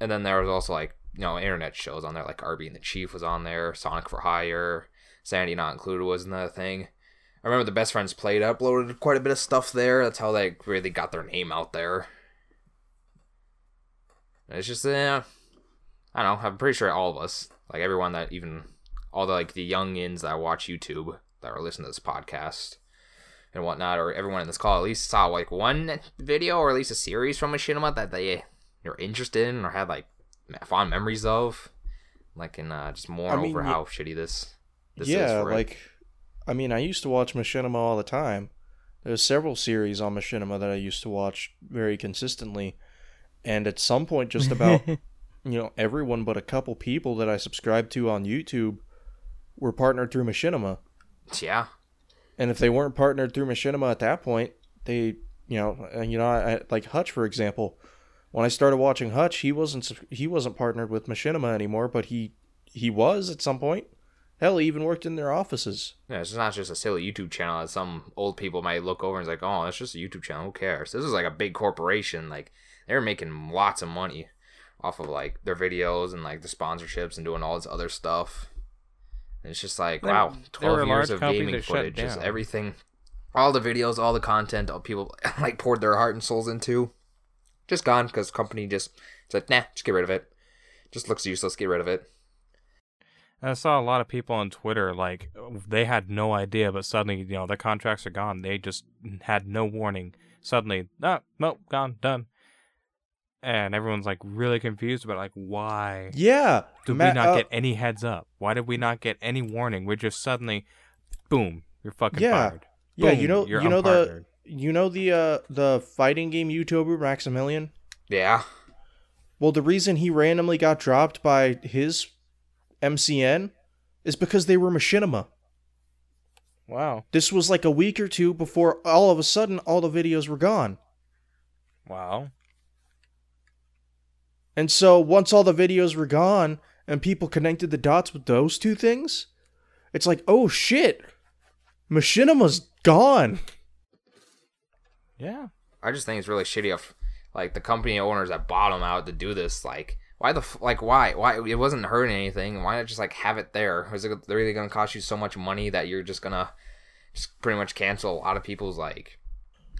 Speaker 4: and then there was also like you know internet shows on there, like Arby and the Chief was on there, Sonic for Hire, Sanity Not Included was another thing. I remember the Best Friends Played uploaded quite a bit of stuff there. That's how they really got their name out there. It's just uh, I don't know. I'm pretty sure all of us, like everyone that even all the like the youngins that watch YouTube that are listening to this podcast and whatnot, or everyone in this call at least saw like one video or at least a series from Machinima that they are interested in or had like fond memories of. Like and uh, just mourn
Speaker 2: I mean,
Speaker 4: over
Speaker 2: y-
Speaker 4: how shitty this this is
Speaker 2: yeah,
Speaker 4: for it.
Speaker 2: like I mean, I used to watch Machinima all the time. There's several series on Machinima that I used to watch very consistently, and at some point, just about you know everyone but a couple people that I subscribed to on YouTube were partnered through Machinima.
Speaker 4: yeah.
Speaker 2: And if they weren't partnered through Machinima at that point, they, you know, you know, I, like Hutch for example. When I started watching Hutch, he wasn't he wasn't partnered with Machinima anymore, but he he was at some point. Hell, he even worked in their offices.
Speaker 4: Yeah, it's not just a silly YouTube channel that some old people might look over and is like, oh, it's just a YouTube channel. Who cares? This is like a big corporation. Like they're making lots of money off of like their videos and like the sponsorships and doing all this other stuff. And it's just like,
Speaker 1: They-
Speaker 4: wow, twelve years of gaming footage, just everything, all the videos, all the content, all people like poured their heart and souls into, just gone because company just said, nah, just get rid of it. Just looks useless. Get rid of it.
Speaker 1: I saw a lot of people on Twitter like they had no idea, but suddenly you know their contracts are gone. They just had no warning. Suddenly, ah, nope, gone, done. And everyone's like really confused about like why
Speaker 2: Yeah,
Speaker 1: did
Speaker 2: Ma-
Speaker 1: we not
Speaker 2: uh,
Speaker 1: get any heads up? Why did we not get any warning? We're just suddenly, boom, you're fucking
Speaker 2: Yeah.
Speaker 1: fired.
Speaker 2: Yeah,
Speaker 1: Boom,
Speaker 2: you know,
Speaker 1: you're
Speaker 2: you know the,
Speaker 1: unpartnered.
Speaker 2: You know the, uh, the fighting game YouTuber Maximilian.
Speaker 4: Yeah.
Speaker 2: Well, the reason he randomly got dropped by his MCN is because they were Machinima.
Speaker 1: Wow,
Speaker 2: This was like a week or two before all of a sudden all the videos were gone.
Speaker 1: wow.
Speaker 2: And so once all the videos were gone, and people connected the dots with those two things, it's like, oh shit, Machinima's gone.
Speaker 1: Yeah.
Speaker 4: I just think it's really shitty of like the company owners that bought them out to do this. Like, why the f- like why why it wasn't hurting anything? Why not just like have it there? Is it really gonna cost you so much money that you're just gonna just pretty much cancel a lot of people's like,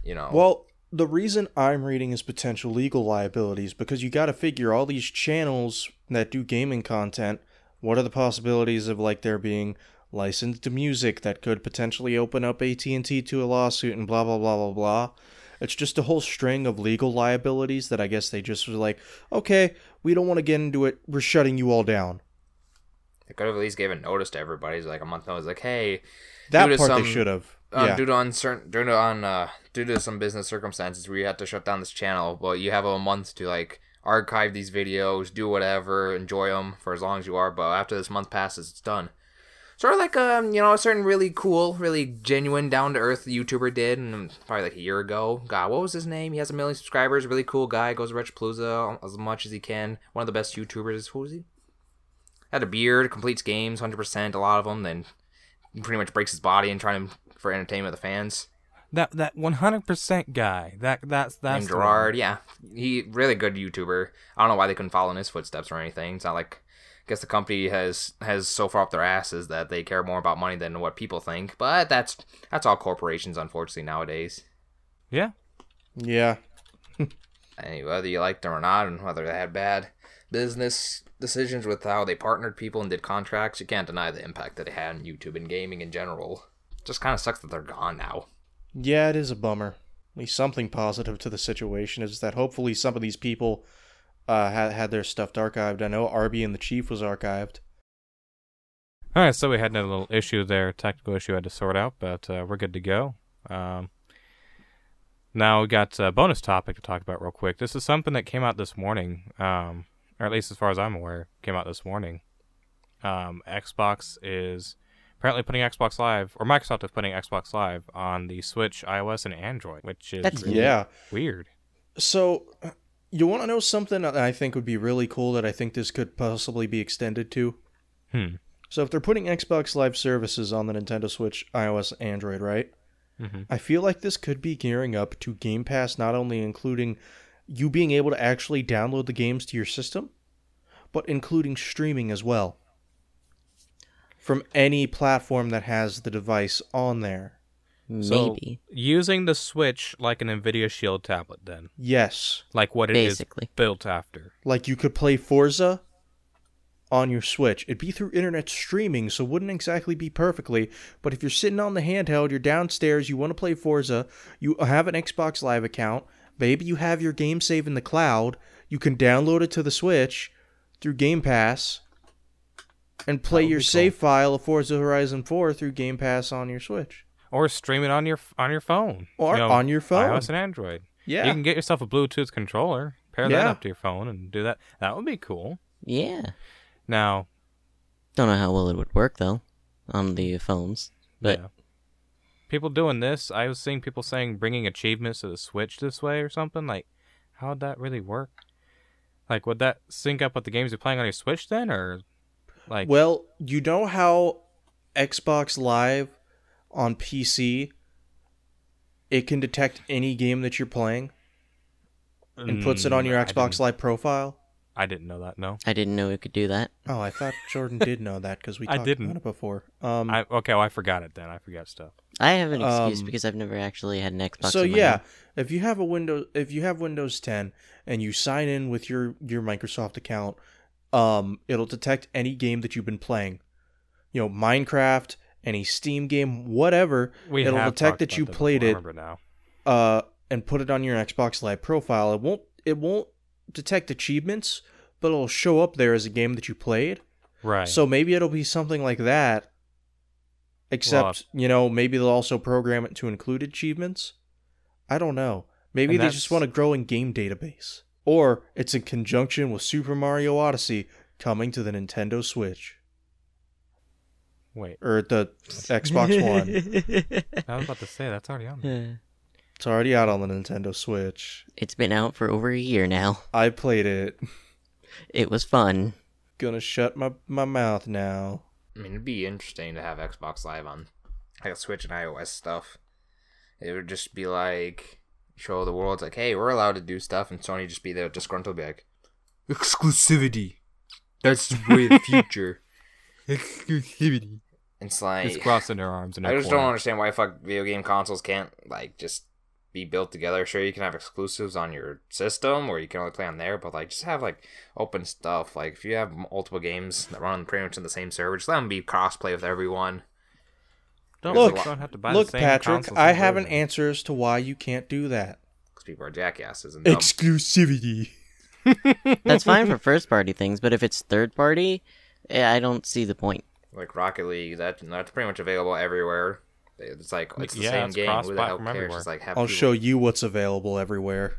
Speaker 4: you know?
Speaker 2: Well, the reason I'm reading is potential legal liabilities because you got to figure all these channels that do gaming content. What are the possibilities of like there being licensed music that could potentially open up AT&T to a lawsuit and blah blah blah blah blah. It's just a whole string of legal liabilities that I guess they just were like, okay, we don't want to get into it. We're shutting you all down.
Speaker 4: they could have at least given notice to everybody. It's like a month notice, like, hey,
Speaker 2: That part
Speaker 4: some-
Speaker 2: they should have.
Speaker 4: um,
Speaker 2: yeah.
Speaker 4: due to uncertain, due to on, uh, due to some business circumstances, we had to shut down this channel. But you have a month to like archive these videos, do whatever, enjoy them for as long as you are. But after this month passes, it's done. Sort of like um, you know, a certain really cool, really genuine, down to earth YouTuber did, and probably like a year ago. God, what was his name? He has a million subscribers. Really cool guy. Goes to Retropalooza as much as he can. One of the best YouTubers. Who was he? Had a beard. Completes games, hundred percent. A lot of them. Then pretty much breaks his body and trying to, for entertainment of the fans.
Speaker 1: That that 100% guy. That that's that's one.
Speaker 4: Jirard. Yeah, he really good YouTuber. I don't know why they couldn't follow in his footsteps or anything. It's not like I guess the company has has so far up their asses that they care more about money than what people think. But that's that's all corporations, unfortunately nowadays.
Speaker 1: Yeah.
Speaker 2: yeah.
Speaker 4: And whether you liked them or not, and whether they had bad business decisions with how they partnered people and did contracts, you can't deny the impact that it had on YouTube and gaming in general. Just kind of sucks that they're gone now.
Speaker 2: Yeah, it is a bummer. At least something positive to the situation is that hopefully some of these people uh, had had their stuff archived. I know Arby and the Chief was archived.
Speaker 1: All right, so we had a little issue there, technical issue I had to sort out, but uh, we're good to go. Um, now we got a bonus topic to talk about real quick. This is something that came out this morning, um, or at least as far as I'm aware, came out this morning. Um, Xbox is apparently putting Xbox Live, or Microsoft is putting Xbox Live on the Switch, iOS, and Android, which is
Speaker 3: That's
Speaker 1: really
Speaker 2: Yeah.
Speaker 1: weird.
Speaker 2: So, you want to know something that I think would be really cool that I think this could possibly be extended to?
Speaker 1: Hmm.
Speaker 2: So, if they're putting Xbox Live services on the Nintendo Switch, iOS, Android, right?
Speaker 1: Mhm.
Speaker 2: I feel like this could be gearing up to Game Pass, not only including you being able to actually download the games to your system, but including streaming as well from any platform that has the device on there.
Speaker 1: So, using the Switch like an NVIDIA Shield tablet, then,
Speaker 2: Yes,
Speaker 1: like what it is
Speaker 3: Basically.
Speaker 1: built after.
Speaker 2: like you could play Forza on your Switch. It'd be through internet streaming, so wouldn't exactly be perfectly. But if you're sitting on the handheld, you're downstairs, you want to play Forza, you have an Xbox Live account, maybe you have your game save in the cloud, you can download it to the Switch through Game Pass and play your
Speaker 1: be cool.
Speaker 2: save file of Forza Horizon 4 through Game Pass on your Switch.
Speaker 1: Or stream it on your on your phone
Speaker 2: Or
Speaker 1: You know,
Speaker 2: on your phone.
Speaker 1: iOS and Android.
Speaker 2: Yeah.
Speaker 1: You can get yourself a Bluetooth controller, pair that up to your phone, and do that. That would be cool.
Speaker 3: Yeah.
Speaker 1: Now,
Speaker 3: Don't know how well it would work though on the phones. But
Speaker 1: yeah. people doing this, I was seeing people saying bringing achievements to the Switch this way or something. Like, how would that really work? Like, would that sync up with the games you're playing on your Switch then, or like?
Speaker 2: Well, you know how Xbox Live on PC it can detect any game that you're playing and puts it on
Speaker 1: Mm,
Speaker 2: your
Speaker 1: I
Speaker 2: Xbox
Speaker 1: didn't-
Speaker 2: Live profile.
Speaker 1: I didn't know that. No,
Speaker 3: I didn't know it could do that.
Speaker 2: Oh, I thought Jordan did know that because we
Speaker 1: I
Speaker 2: talked
Speaker 1: didn't.
Speaker 2: about it before. Um,
Speaker 1: I okay. Well, I forgot it then. I forgot stuff.
Speaker 3: I have an excuse
Speaker 2: Um,
Speaker 3: because I've never actually had an Xbox.
Speaker 2: so
Speaker 3: in my
Speaker 2: yeah,
Speaker 3: hand.
Speaker 2: if you have a Windows, if you have Windows 10 and you sign in with your your Microsoft account, um, it'll detect any game that you've been playing. You know, Minecraft, any Steam game, whatever.
Speaker 1: We
Speaker 2: it'll detect that you played it.
Speaker 1: now.
Speaker 2: uh, and put it on your Xbox Live profile. It won't it won't detect achievements, but it'll show up there as a game that you played.
Speaker 1: Right.
Speaker 2: So maybe it'll be something like that. Except, you know, maybe they'll also program it to include achievements. I don't know. Maybe they just want to grow in game database. Or it's in conjunction with Super Mario Odyssey coming to the Nintendo Switch
Speaker 1: wait,
Speaker 2: or the Xbox One.
Speaker 1: I was about to say that's already on. there.
Speaker 2: It's already out on the Nintendo Switch.
Speaker 3: it's been out for over a year now.
Speaker 2: I played it.
Speaker 3: It was fun.
Speaker 2: gonna shut my, my mouth now.
Speaker 4: I mean, it'd be interesting to have Xbox Live on like a Switch and iOS stuff. It would just be like show the world like, hey, we're allowed to do stuff, and Sony just be there disgruntled, be like, exclusivity. That's the way of the future.
Speaker 1: Exclusivity.
Speaker 4: It's like
Speaker 1: Just crossing their arms and
Speaker 4: I just don't understand why fuck video game consoles can't like just be built together. Sure, you can have exclusives on your system, or you can only play on there, but like just have like open stuff. Like if you have multiple games that run pretty much in the same server, just let them be crossplay with everyone.
Speaker 1: Don't,
Speaker 2: Look,
Speaker 1: don't have to buy
Speaker 2: Look,
Speaker 1: the same
Speaker 2: Patrick, I have an answer as to why you can't do that.
Speaker 4: Because people are jackasses and dumb.
Speaker 2: Exclusivity.
Speaker 3: That's fine for first party things, but if it's third party, I don't see the point.
Speaker 4: like Rocket League. That that's pretty much available everywhere. It's like it's the
Speaker 1: Yeah,
Speaker 4: same
Speaker 1: it's
Speaker 4: game. Who the hell cares?
Speaker 1: everywhere.
Speaker 4: Just like have
Speaker 2: I'll
Speaker 4: people-
Speaker 2: show you what's available everywhere.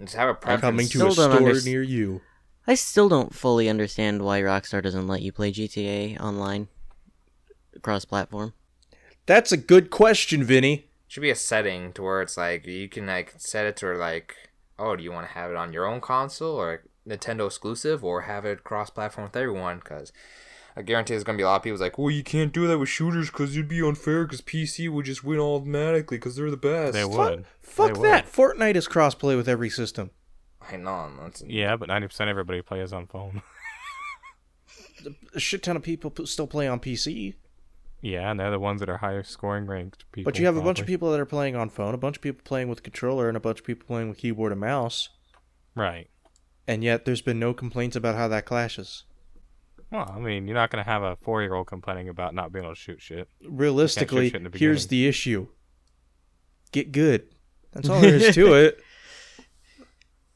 Speaker 4: Just have a preference.
Speaker 2: Coming to
Speaker 3: Still
Speaker 2: a store
Speaker 3: underst-
Speaker 2: near you.
Speaker 3: I still don't fully understand why Rockstar doesn't let you play GTA online cross platform.
Speaker 2: That's a good question, Vinny.
Speaker 4: should be a setting to where it's like you can like set it to where, like oh do you want to have it on your own console or Nintendo exclusive or have it cross platform with everyone because I guarantee there's gonna be a lot of people like well you can't do that with shooters because it'd be unfair because PC would just win automatically because they're the best.
Speaker 1: They would.
Speaker 2: Fuck
Speaker 1: They would.
Speaker 2: that. Fortnite is crossplay with every system.
Speaker 4: I know that's
Speaker 1: Yeah, but ninety percent of everybody plays on phone.
Speaker 2: A shit ton of people still play on PC,
Speaker 1: yeah, and they're the ones that are higher scoring ranked people.
Speaker 2: but you have a bunch of people that are playing on phone, a bunch of people playing with controller, and a bunch of people playing with keyboard and mouse.
Speaker 1: Right.
Speaker 2: And yet, there's been no complaints about how that clashes.
Speaker 1: Well, I mean, you're not gonna have a four year old complaining about not being able to shoot shit.
Speaker 2: Realistically,
Speaker 1: shit the
Speaker 2: here's the issue: get good. That's all there is to it.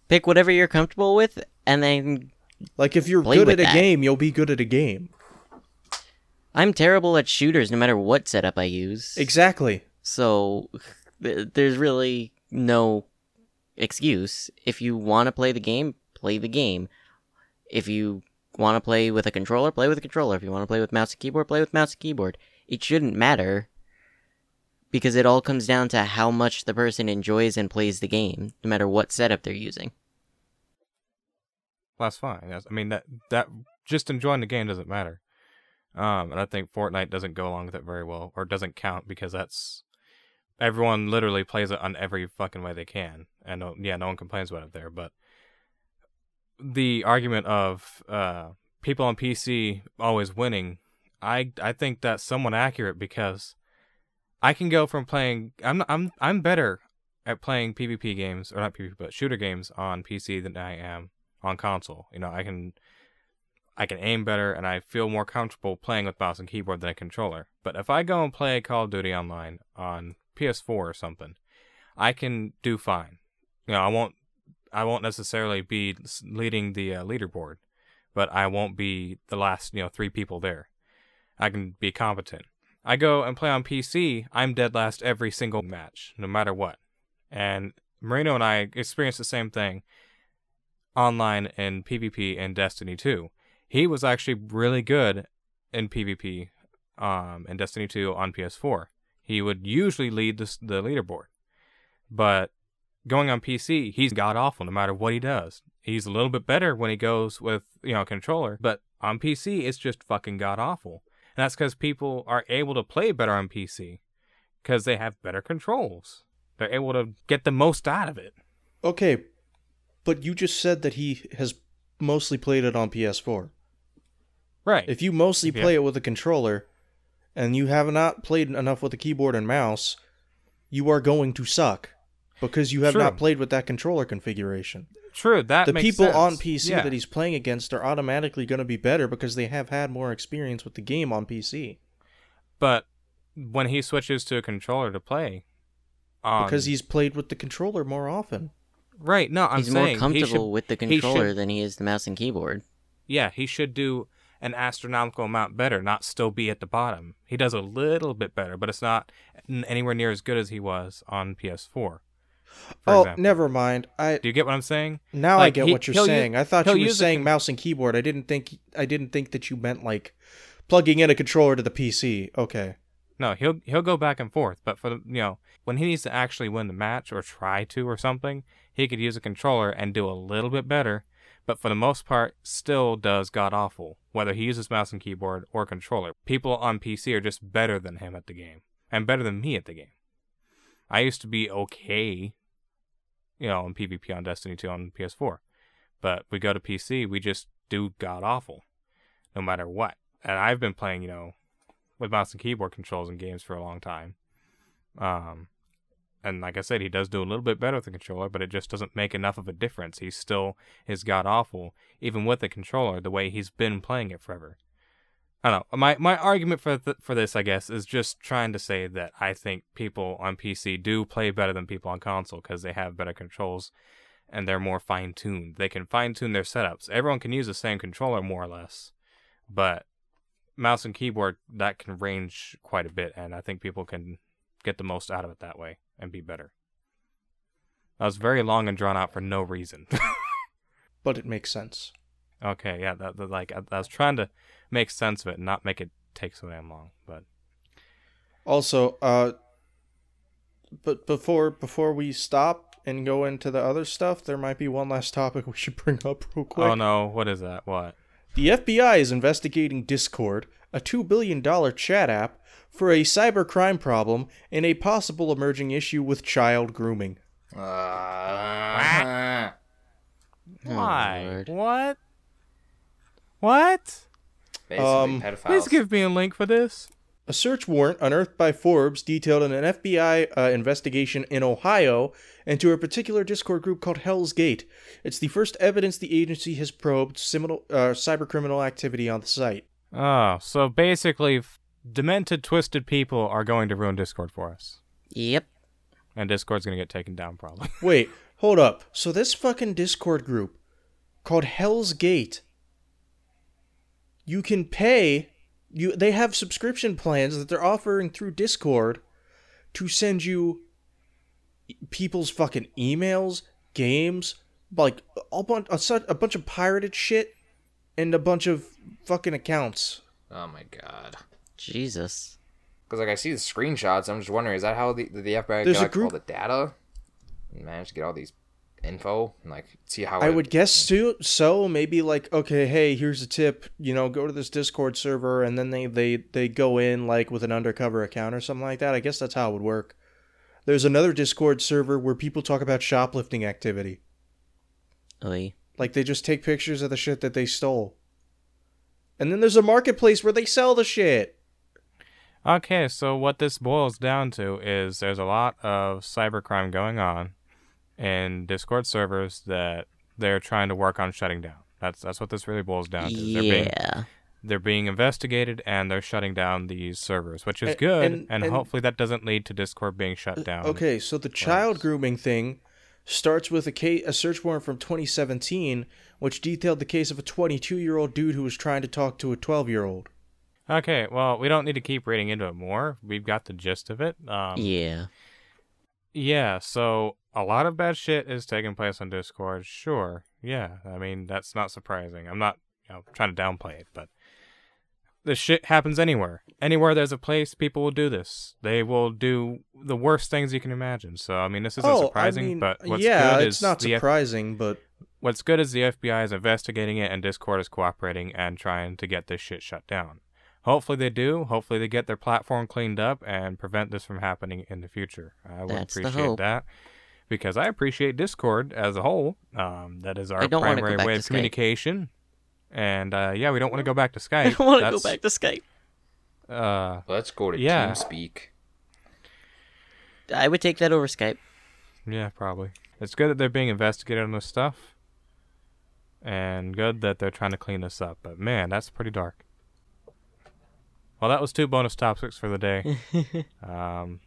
Speaker 3: Pick whatever you're comfortable with, and then
Speaker 2: Like if you're
Speaker 3: Play
Speaker 2: good
Speaker 3: with
Speaker 2: at a
Speaker 3: that.
Speaker 2: game, you'll be good at a game.
Speaker 3: I'm terrible at shooters no matter what setup I use.
Speaker 2: Exactly.
Speaker 3: So th- there's really no excuse. If you want to play the game, play the game. If you want to play with a controller, play with a controller. If you want to play with mouse and keyboard, play with mouse and keyboard. It shouldn't matter because it all comes down to how much the person enjoys and plays the game, no matter what setup they're using.
Speaker 1: Well, that's fine. I mean, that that just enjoying the game doesn't matter. Um, and I think Fortnite doesn't go along with it very well, or doesn't count because that's everyone literally plays it on every fucking way they can, and no, yeah, no one complains about it there. But the argument of uh, people on PC always winning, I I think that's somewhat accurate because I can go from playing I'm I'm I'm better at playing PvP games or not PvP but shooter games on PC than I am on console. You know, I can I can aim better and I feel more comfortable playing with mouse and keyboard than a controller. But if I go and play Call of Duty online on PS4 or something, I can do fine. You know, I won't I won't necessarily be leading the uh, leaderboard, but I won't be the last, you know, 3 people there. I can be competent. I go and play on PC, I'm dead last every single match, no matter what. And Marino and I experienced the same thing online in PvP and Destiny 2. He was actually really good in PvP um, in Destiny 2 on PS4. He would usually lead the, the leaderboard. But going on PC, he's god awful no matter what he does. He's a little bit better when he goes with, you know, a controller, but on PC, it's just fucking god awful. And that's because people are able to play better on PC because they have better controls. They're able to get the most out of it.
Speaker 2: Okay, but you just said that he has mostly played it on PS4.
Speaker 1: Right.
Speaker 2: If you mostly
Speaker 1: Yeah.
Speaker 2: play it with a controller and you have not played enough with a keyboard and mouse, you are going to suck because you have
Speaker 1: True.
Speaker 2: not played with that controller configuration.
Speaker 1: True, that
Speaker 2: the
Speaker 1: makes
Speaker 2: people
Speaker 1: sense.
Speaker 2: on PC
Speaker 1: Yeah.
Speaker 2: that he's playing against are automatically going to be better because they have had more experience with the game on PC.
Speaker 1: But when he switches to a controller to play, um,
Speaker 2: because he's played with the controller more often.
Speaker 1: right. No, I'm
Speaker 3: He's
Speaker 1: saying
Speaker 3: more
Speaker 1: he
Speaker 3: comfortable
Speaker 1: should,
Speaker 3: with the
Speaker 1: he
Speaker 3: controller
Speaker 1: should-
Speaker 3: than he is the mouse and keyboard.
Speaker 1: yeah, he should do an astronomical amount better, not still be at the bottom. He does a little bit better, but it's not anywhere near as good as he was on PS4.
Speaker 2: Oh,
Speaker 1: example.
Speaker 2: never mind. I
Speaker 1: Do you get what I'm saying?
Speaker 2: now I get
Speaker 1: he-
Speaker 2: what you're saying.
Speaker 1: use-
Speaker 2: I thought you were
Speaker 1: a
Speaker 2: saying mouse and keyboard. I didn't think I didn't think that you meant like plugging in a controller to the PC. Okay.
Speaker 1: No, he'll he'll go back and forth, but for the you know when he needs to actually win the match or try to or something, he could use a controller and do a little bit better. but for the most part, still does god awful, whether he uses mouse and keyboard or controller. People on PC are just better than him at the game, and better than me at the game. I used to be okay, you know, in PvP on Destiny 2 on PS4, but we go to PC, we just do god awful, no matter what. And I've been playing, you know, with mouse and keyboard controls in games for a long time. Um, and like I said, he does do a little bit better with the controller, but it just doesn't make enough of a difference. He's still is god awful, even with the controller, the way he's been playing it forever. I don't know. My my argument for th- for this, I guess, is just trying to say that I think people on PC do play better than people on console because they have better controls and they're more fine tuned. They can fine tune their setups. Everyone can use the same controller more or less, but mouse and keyboard that can range quite a bit, and I think people can get the most out of it that way and be better. That was very long and drawn out for no reason.
Speaker 2: But it makes sense.
Speaker 1: Okay, yeah, that, that like I, I was trying to make sense of it and not make it take so damn long, but
Speaker 2: Also, uh, but before before we stop and go into the other stuff, there might be one last topic we should bring up real quick.
Speaker 1: oh no, what is that? What?
Speaker 2: The FBI is investigating Discord, a $2 billion chat app, for a cybercrime problem and a possible emerging issue with child grooming.
Speaker 4: Uh,
Speaker 3: Oh,
Speaker 1: Why?
Speaker 3: Lord.
Speaker 1: What? What?
Speaker 4: basically,
Speaker 2: Um,
Speaker 4: pedophiles.
Speaker 1: Please give me a link for this.
Speaker 2: A search warrant unearthed by Forbes detailed an FBI uh, investigation in Ohio into a particular Discord group called Hell's Gate. It's the first evidence the agency has probed similar uh, cybercriminal activity on the site.
Speaker 1: Oh, so basically, f- demented, twisted people are going to ruin Discord for us,
Speaker 3: Yep.
Speaker 1: and Discord's gonna get taken down probably.
Speaker 2: Wait, hold up. So this fucking Discord group called Hell's Gate, you can pay. You they have subscription plans that they're offering through Discord to send you people's fucking emails, games, like a bunch, a, bunch of pirated shit, and a bunch of fucking accounts.
Speaker 4: Oh my god.
Speaker 3: Jesus.
Speaker 4: Because like I see the screenshots, I'm just wondering, is that how the the FBI
Speaker 2: There's a
Speaker 4: got
Speaker 2: group-
Speaker 4: all the data managed to get all these info and like see how
Speaker 2: I
Speaker 4: it-
Speaker 2: would guess so. So maybe like, okay, hey, here's a tip. You know, go to this Discord server, and then they they they go in like with an undercover account or something like that. I guess that's how it would work. There's another Discord server where people talk about shoplifting activity.
Speaker 3: Oh, Oy.
Speaker 2: Like they just take pictures of the shit that they stole. And then there's a marketplace where they sell the shit.
Speaker 1: Okay, so what this boils down to is there's a lot of cybercrime going on in Discord servers that they're trying to work on shutting down. That's that's what this really boils down to. They're being
Speaker 3: Yeah.
Speaker 1: they're being investigated and they're shutting down these servers, which is
Speaker 2: And-
Speaker 1: good,
Speaker 2: and-
Speaker 1: and,
Speaker 2: and-
Speaker 1: hopefully that doesn't lead to Discord being shut down.
Speaker 2: Okay, so the child grooming thing starts with a case, a search warrant from 2017, which detailed the case of a 22 year old dude who was trying to talk to a 12 year old.
Speaker 1: Okay, well, we don't need to keep reading into it more. We've got the gist of it. Um,
Speaker 3: Yeah.
Speaker 1: Yeah, so a lot of bad shit is taking place on Discord. Sure. Yeah, I mean, that's not surprising. I'm not, you know, trying to downplay it, but this shit happens anywhere. Anywhere there's a place, people will do this. They will do the worst things you can imagine. So, I mean, this isn't surprising,
Speaker 2: Oh, I mean,
Speaker 1: but what's
Speaker 2: yeah,
Speaker 1: good
Speaker 2: it's
Speaker 1: is
Speaker 2: not
Speaker 1: the F-
Speaker 2: surprising, but
Speaker 1: what's good is the FBI is investigating it and Discord is cooperating and trying to get this shit shut down. Hopefully they do. Hopefully they get their platform cleaned up and prevent this from happening in the future. I would
Speaker 3: That's
Speaker 1: appreciate that because I appreciate Discord as a whole. Um, that is our
Speaker 3: I don't wanna go
Speaker 1: primary way
Speaker 3: to
Speaker 1: of
Speaker 3: Skype.
Speaker 1: communication. And uh, yeah, we don't want to go back to Skype.
Speaker 3: I don't want to go back to Skype.
Speaker 1: Uh,
Speaker 4: Let's go to
Speaker 1: Yeah.
Speaker 4: TeamSpeak.
Speaker 3: I would take that over Skype.
Speaker 1: yeah, probably. It's good that they're being investigated on this stuff, and good that they're trying to clean this up. But man, that's pretty dark. Well, that was two bonus topics for the day. um,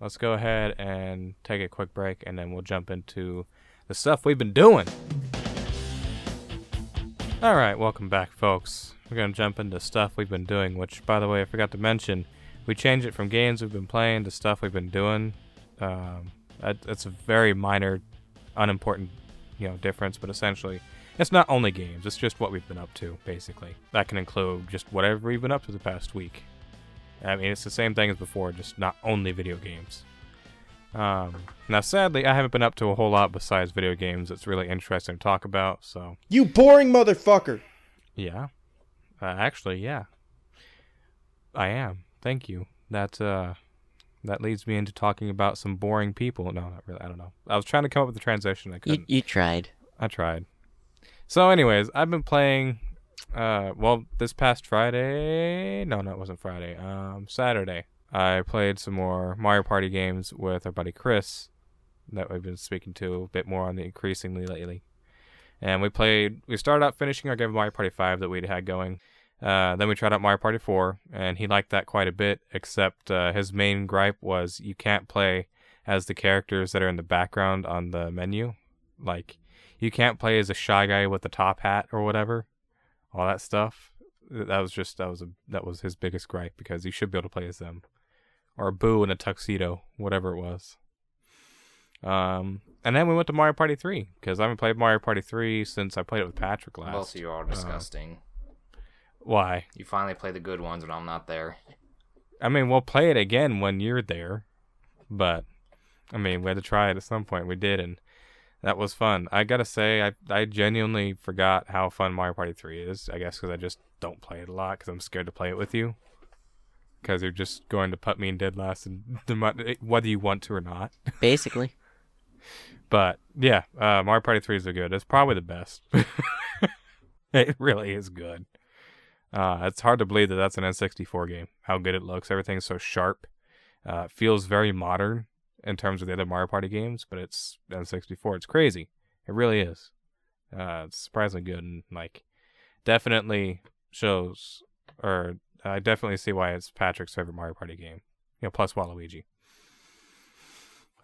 Speaker 1: let's go ahead and take a quick break, and then we'll jump into the stuff we've been doing. All right, welcome back, folks. We're gonna jump into stuff we've been doing. Which, by the way, I forgot to mention, we changed it from games we've been playing to stuff we've been doing. Um, that, that's a very minor, unimportant, you know, difference. But essentially, it's not only games. It's just what we've been up to, basically. That can include just whatever we've been up to the past week. I mean, it's the same thing as before, just not only video games. Um, now, sadly, I haven't been up to a whole lot besides video games that's really interesting to talk about. So,
Speaker 2: You boring motherfucker.
Speaker 1: yeah, uh, actually, yeah, I am. Thank you. That uh, that leads me into talking about some boring people. No, not really. I don't know. I was trying to come up with a transition. I couldn't.
Speaker 3: you tried.
Speaker 1: I tried. So, anyways, I've been playing. Uh, well, this past Friday. No, no, it wasn't Friday. Um, Saturday. I played some more Mario Party games with our buddy Chris, that we've been speaking to a bit more on the increasingly lately. And we played. We started out finishing our game of Mario Party Five that we'd had going. Uh, then we tried out Mario Party 4, and he liked that quite a bit, except uh, his main gripe was you can't play as the characters that are in the background on the menu. Like, you can't play as a shy guy with a top hat or whatever. All that stuff. That was just, that was a, that was his biggest gripe, because you should be able to play as them. Or a Boo in a tuxedo, whatever it was. Um, and then we went to Mario Party 3, because I haven't played Mario Party 3 since I played it with Patrick last.
Speaker 4: Both of you are all disgusting.
Speaker 1: Why?
Speaker 4: you finally play the good ones when I'm not there.
Speaker 1: I mean, we'll play it again when you're there, but I mean, we had to try it at some point. We did, and that was fun. I gotta say, I I genuinely forgot how fun Mario Party Three is. I guess because I just don't play it a lot because I'm scared to play it with you. Because you're just going to put me in dead last, and whether you want to or not.
Speaker 3: Basically.
Speaker 1: But yeah, uh, Mario Party 3 is a good. It's probably the best. it really is good. Uh, it's hard to believe that that's an N64 game. How good it looks. Everything's so sharp. Uh, feels very modern in terms of the other Mario Party games, but it's N64. It's crazy. It really is. Uh, it's surprisingly good and like definitely shows, or I definitely see why it's Patrick's favorite Mario Party game. You know, plus Waluigi.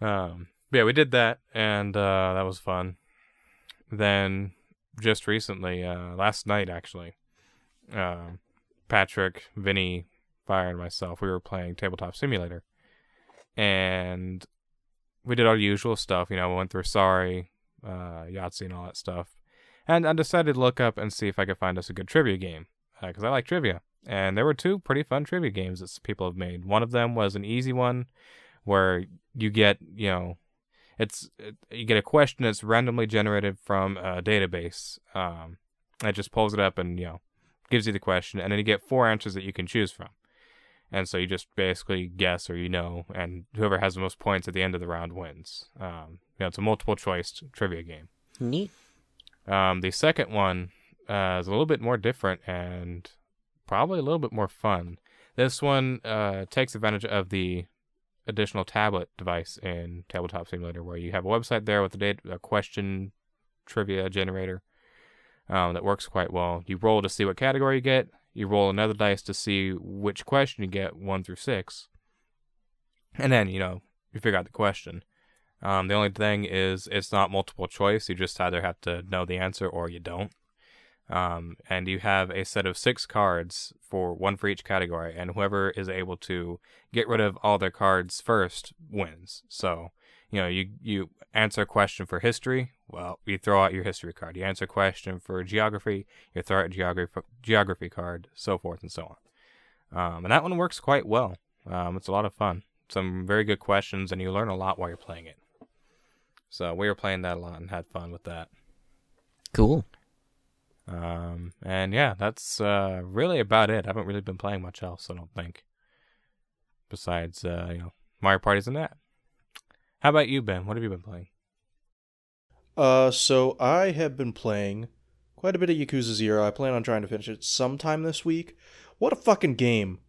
Speaker 1: Um, yeah, we did that, and uh, that was fun. Then, just recently, uh, last night actually, uh, Patrick, Vinny, Fire, and myself, we were playing Tabletop Simulator, and we did our usual stuff. You know, we went through Sorry, uh, Yahtzee, and all that stuff. And I decided to look up and see if I could find us a good trivia game, because I like trivia. And there were two pretty fun trivia games that people have made. One of them was an easy one, where you get, you know, it's it, you get a question that's randomly generated from a database. Um, it just pulls it up and you know gives you the question, and then you get four answers that you can choose from. And so you just basically guess or you know, and whoever has the most points at the end of the round wins. Um, you know, it's a multiple choice trivia game.
Speaker 3: Neat.
Speaker 1: Um, the second one uh, is a little bit more different and probably a little bit more fun. This one uh, takes advantage of the additional tablet device in Tabletop Simulator, where you have a website there with a, data, a question trivia generator um, that works quite well. You roll to see what category you get. You roll another dice to see which question you get, one through six, and then you know you figure out the question. Um, the only thing is it's not multiple choice. You just either have to know the answer or you don't. Um, and you have a set of six cards for one for each category, and whoever is able to get rid of all their cards first wins. So, you know, you you answer a question for history, well, you throw out your history card. You answer a question for geography, you throw out a geography geography card, so forth and so on. Um, and that one works quite well. Um, it's a lot of fun. Some very good questions, and you learn a lot while you're playing it. So we were playing that a lot and had fun with that.
Speaker 3: Cool.
Speaker 1: Um, and yeah, that's uh, really about it. I haven't really been playing much else, I don't think. Besides, uh, you know, Mario parties and that. How about you, Ben? What have you been playing?
Speaker 2: Uh, so I have been playing quite a bit of Yakuza Zero. I plan on trying to finish it sometime this week. What a fucking game!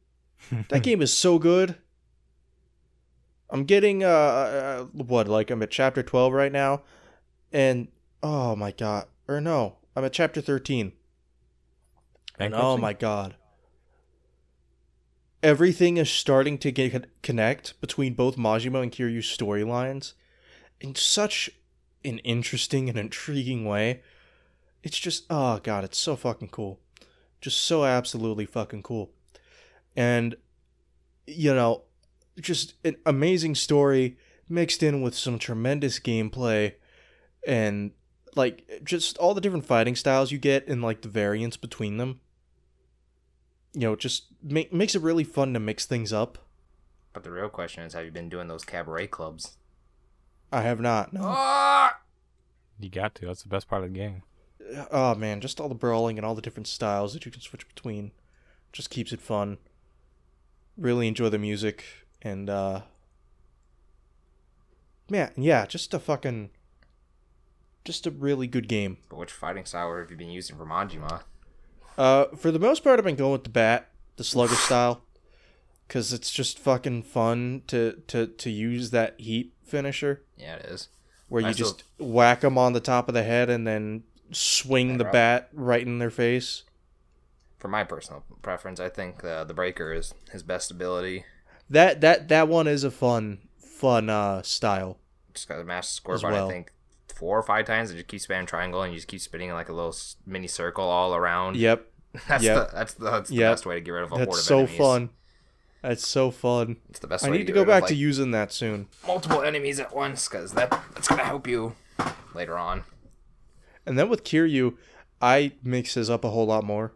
Speaker 2: that game is so good. I'm getting uh, uh what like I'm at chapter 12 right now and oh my god or no I'm at chapter 13 and oh my god everything is starting to get connect between both Majima and Kiryu's storylines in such an interesting and intriguing way. It's just oh god it's so fucking cool. Just so absolutely fucking cool. And you know just an amazing story mixed in with some tremendous gameplay and like just all the different fighting styles you get and like the variance between them you know just make, makes it really fun to mix things up
Speaker 4: But the real question is, have you been doing those cabaret clubs?
Speaker 2: I have not. No.
Speaker 4: Ah!
Speaker 1: You got to. That's the best part of the game.
Speaker 2: Oh man, just all the brawling and all the different styles that you can switch between just keeps it fun. Really enjoy the music and uh man, yeah, just a fucking just a really good game.
Speaker 4: But which fighting style have you been using for Majima?
Speaker 2: Uh for the most part I've been going with the bat, the slugger style cuz it's just fucking fun to to to use that heat finisher
Speaker 4: Yeah, it is.
Speaker 2: where you
Speaker 4: still-
Speaker 2: just whack them on the top of the head and then swing the
Speaker 4: Right.
Speaker 2: bat right in their face.
Speaker 4: For my personal preference, I think uh, the breaker is his best ability.
Speaker 2: That that that one is a fun fun uh style.
Speaker 4: Just got to mash the score
Speaker 2: As well.
Speaker 4: I think, four or five times, and just keep spamming triangle, and you just keep spinning like a little mini circle all around.
Speaker 2: Yep,
Speaker 4: that's
Speaker 2: yep.
Speaker 4: the that's the, that's the
Speaker 2: Yep.
Speaker 4: best way to get rid of a horde of enemies.
Speaker 2: that's
Speaker 4: of
Speaker 2: so
Speaker 4: enemies.
Speaker 2: fun. That's so fun.
Speaker 4: It's the best.
Speaker 2: I need to
Speaker 4: get
Speaker 2: go back
Speaker 4: of,
Speaker 2: to using that soon.
Speaker 4: multiple enemies at once, because that that's gonna help you later on.
Speaker 2: And then with Kiryu, I mix his up a whole lot more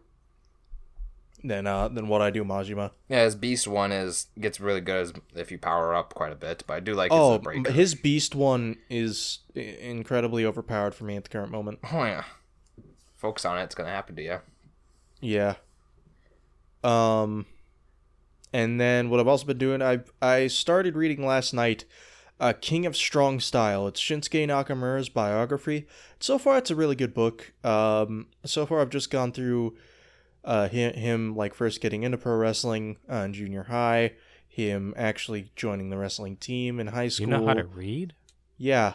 Speaker 2: than uh than what I do Majima.
Speaker 4: Yeah, his beast one is gets really good as if you power up quite a bit, but I do like his
Speaker 2: Oh,
Speaker 4: breaker.
Speaker 2: his beast one is incredibly overpowered for me at the current moment.
Speaker 4: oh yeah, focus on it. It's gonna happen to you.
Speaker 2: Yeah. Um and then what I've also been doing, I I started reading last night uh, King of Strong Style. It's Shinsuke Nakamura's biography. So far, it's a really good book. Um, so far, I've just gone through uh, him, him like first getting into pro wrestling uh, in junior high, him actually joining the wrestling team in high school.
Speaker 1: You know how to read?
Speaker 2: Yeah,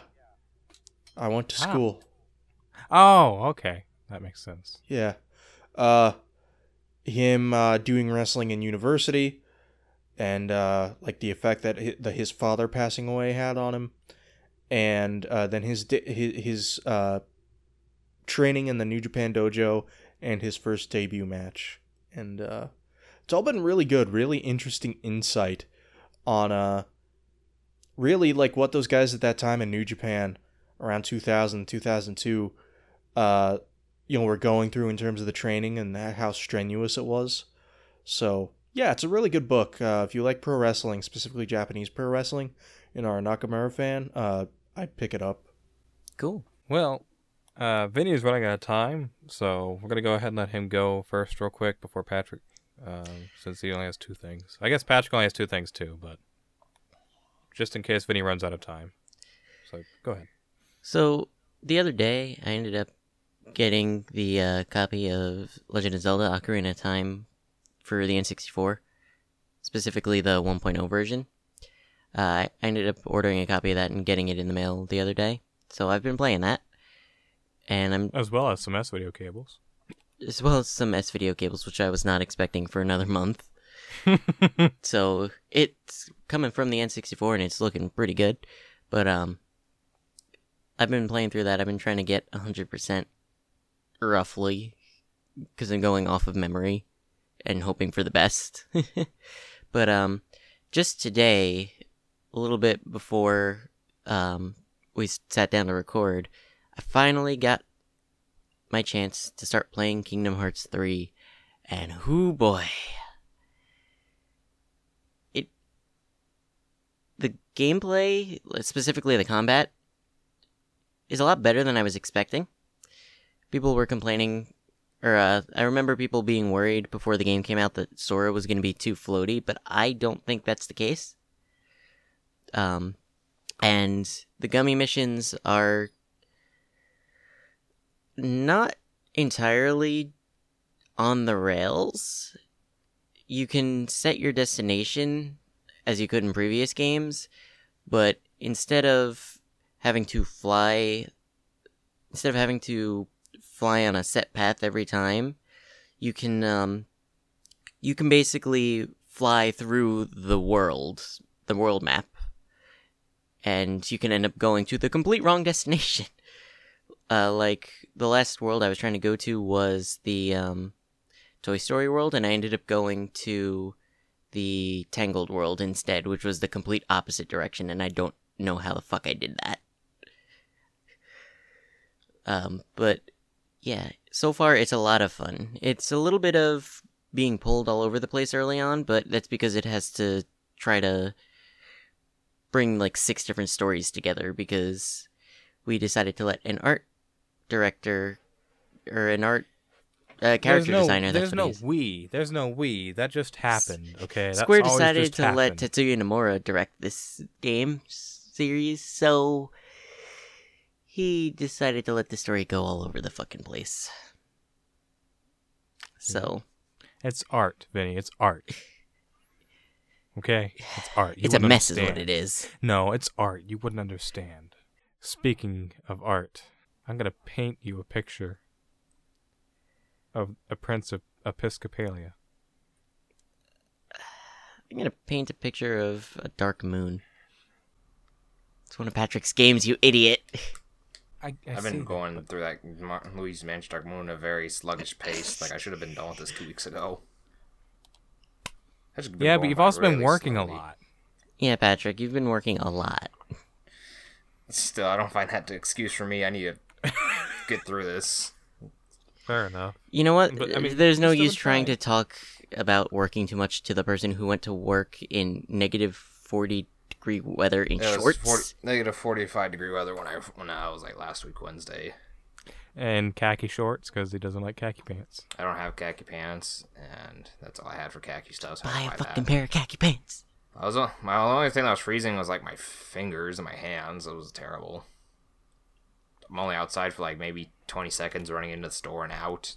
Speaker 2: I went to
Speaker 1: Wow.
Speaker 2: school.
Speaker 1: Oh, okay. That makes sense.
Speaker 2: Yeah. Uh him uh doing wrestling in university and uh like the effect that his, that his father passing away had on him and uh then his his, his uh training in the New Japan dojo and his first debut match. And uh it's all been really good, really interesting insight on uh really like what those guys at that time in New Japan around 2000 2002 uh you know were going through in terms of the training and how strenuous it was. So yeah, it's a really good book. Uh, if you like pro wrestling, specifically Japanese pro wrestling, and are a Nakamura fan, uh, I'd pick it up.
Speaker 3: Cool.
Speaker 1: Well, uh, Vinny is running out of time, so we're gonna go ahead and let him go first, real quick, before Patrick, um, since he only has two things. I guess Patrick only has two things too, but just in case Vinny runs out of time. So go ahead.
Speaker 3: So the other day, I ended up getting the uh, copy of Legend of Zelda: Ocarina of Time for the N64, specifically the 1.0 version. Uh, I ended up ordering a copy of that and getting it in the mail the other day. So I've been playing that, and I'm
Speaker 1: As well as some S video cables.
Speaker 3: as well as some S video cables, which I was not expecting for another month. so it's coming from the N64 and it's looking pretty good. But um I've been playing through that. I've been trying to get 100% roughly cuz I'm going off of memory and hoping for the best. but um just today a little bit before um we sat down to record, I finally got my chance to start playing Kingdom Hearts 3 and whoo boy. It the gameplay specifically the combat is a lot better than I was expecting. People were complaining or uh, I remember people being worried before the game came out that Sora was going to be too floaty but I don't think that's the case. Um and the gummy missions are not entirely on the rails. You can set your destination as you could in previous games, but instead of having to fly instead of having to fly on a set path every time, you can um you can basically fly through the world, the world map. And you can end up going to the complete wrong destination. Uh, like the last world I was trying to go to was the um, Toy Story world, and I ended up going to the Tangled world instead, which was the complete opposite direction, and I don't know how the fuck I did that. Um, but yeah, so far it's a lot of fun. It's a little bit of being pulled all over the place early on, but that's because it has to try to bring like six different stories together because we decided to let an art director or an art uh, character
Speaker 1: there's no,
Speaker 3: designer.
Speaker 1: There's
Speaker 3: that's what
Speaker 1: no we. There's no we. That just happened. Okay. That's
Speaker 3: Square decided to let. Tetsuya Nomura direct this game series, so he decided to let the story go all over the fucking place. So
Speaker 1: It's art, Vinny. It's art. Okay, it's art. You
Speaker 3: it's a mess, is what it is.
Speaker 1: No, it's art. You wouldn't understand. Speaking of art, I'm gonna paint you a picture of a Prince of Episcopalia.
Speaker 3: I'm gonna paint a picture of a dark moon. It's one of Patrick's games, you idiot.
Speaker 1: I, I
Speaker 4: I've
Speaker 1: see
Speaker 4: been
Speaker 1: that,
Speaker 4: going
Speaker 1: but-
Speaker 4: through that Mar- Luigi's Mansion Dark Moon at a very sluggish pace. Like I should have been done with this two weeks ago. I've just been
Speaker 1: Yeah, but you've
Speaker 4: by
Speaker 1: also been working
Speaker 4: slowly.
Speaker 1: a lot.
Speaker 3: Yeah, Patrick, you've been working a lot.
Speaker 4: Still, I don't find that an excuse for me. I need to get through this.
Speaker 1: Fair enough.
Speaker 3: You know what?
Speaker 1: But, I mean,
Speaker 3: There's no use trying to talk about working too much to the person who went to work in negative 40 degree weather in
Speaker 4: It
Speaker 3: shorts.
Speaker 4: 40, negative 45 degree weather when I when I was like last week Wednesday.
Speaker 1: And khaki shorts because he doesn't like khaki pants.
Speaker 4: I don't have khaki pants, and that's all I had for khaki stuff. So I
Speaker 3: Buy a fucking
Speaker 4: that.
Speaker 3: pair of khaki pants.
Speaker 4: I was uh, my only thing that was freezing was like my fingers and my hands. It was terrible. I'm only outside for like maybe 20 seconds, running into the store and out.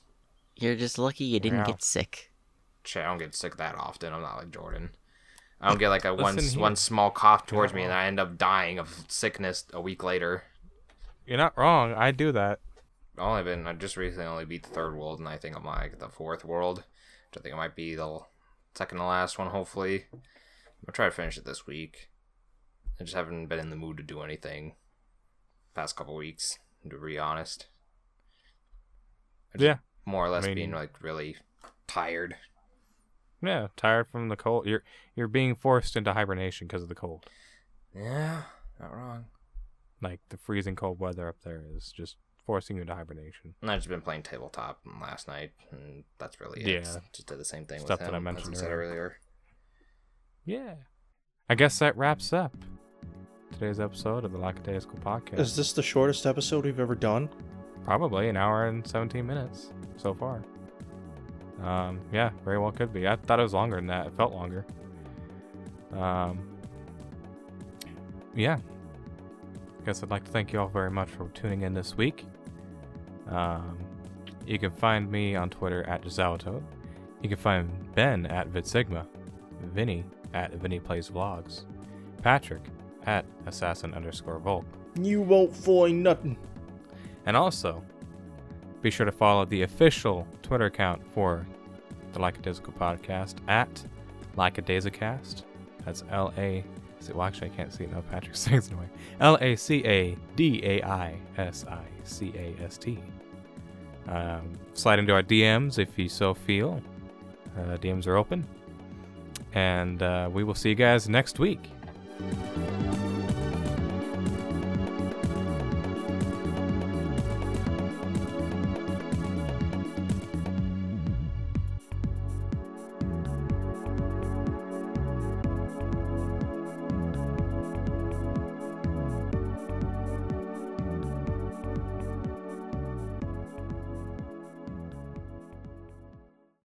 Speaker 3: You're just lucky you didn't
Speaker 1: Wow.
Speaker 3: get sick.
Speaker 4: Shit, I don't get sick that often. I'm not like Jordan. I don't get like a one
Speaker 1: here.
Speaker 4: one small cough towards
Speaker 1: not
Speaker 4: me, and I end up dying of sickness a week later.
Speaker 1: You're not wrong. I do that.
Speaker 4: I've only been I just recently only beat the third world, and I think I'm like the fourth world, which I think it might be the second to last one. Hopefully, I'm gonna try to finish it this week. I just haven't been in the mood to do anything past couple weeks. To be honest,
Speaker 1: Yeah.
Speaker 4: more or less
Speaker 1: mean-
Speaker 4: being like really tired.
Speaker 1: Yeah, tired from the cold. You're you're being forced into hibernation because of the cold.
Speaker 4: Yeah, not wrong.
Speaker 1: Like the freezing cold weather up there is just forcing you into hibernation.
Speaker 4: And I've just been playing tabletop last night, and that's really it.
Speaker 1: Yeah.
Speaker 4: Just did the same thing
Speaker 1: Stuff
Speaker 4: with
Speaker 1: that I mentioned
Speaker 4: I
Speaker 1: earlier.
Speaker 4: earlier.
Speaker 1: Yeah. I guess that wraps up today's episode of the Lackadaisical Podcast.
Speaker 2: Is this the shortest episode we've ever done?
Speaker 1: Probably an hour and 17 minutes so far. Um, yeah, very well could be. I thought it was longer than that. It felt longer. Um, yeah. I guess I'd like to thank you all very much for tuning in this week. Um, you can find me on Twitter at JazawaToad. You can find Ben at VidSigma, Vinny at Vinny Plays Vlogs, Patrick at Assassin underscore Volk.
Speaker 2: You won't find nothing.
Speaker 1: And also, be sure to follow the official Twitter account for the Lackadaisical Podcast at Lackadaisicast. That's L A. Well, actually, I can't see it now. Patrick's saying it away. L A C A D A I S I C A S T. Um, slide into our DMs if you so feel. Uh, DMs are open. And uh, we will see you guys next week. Música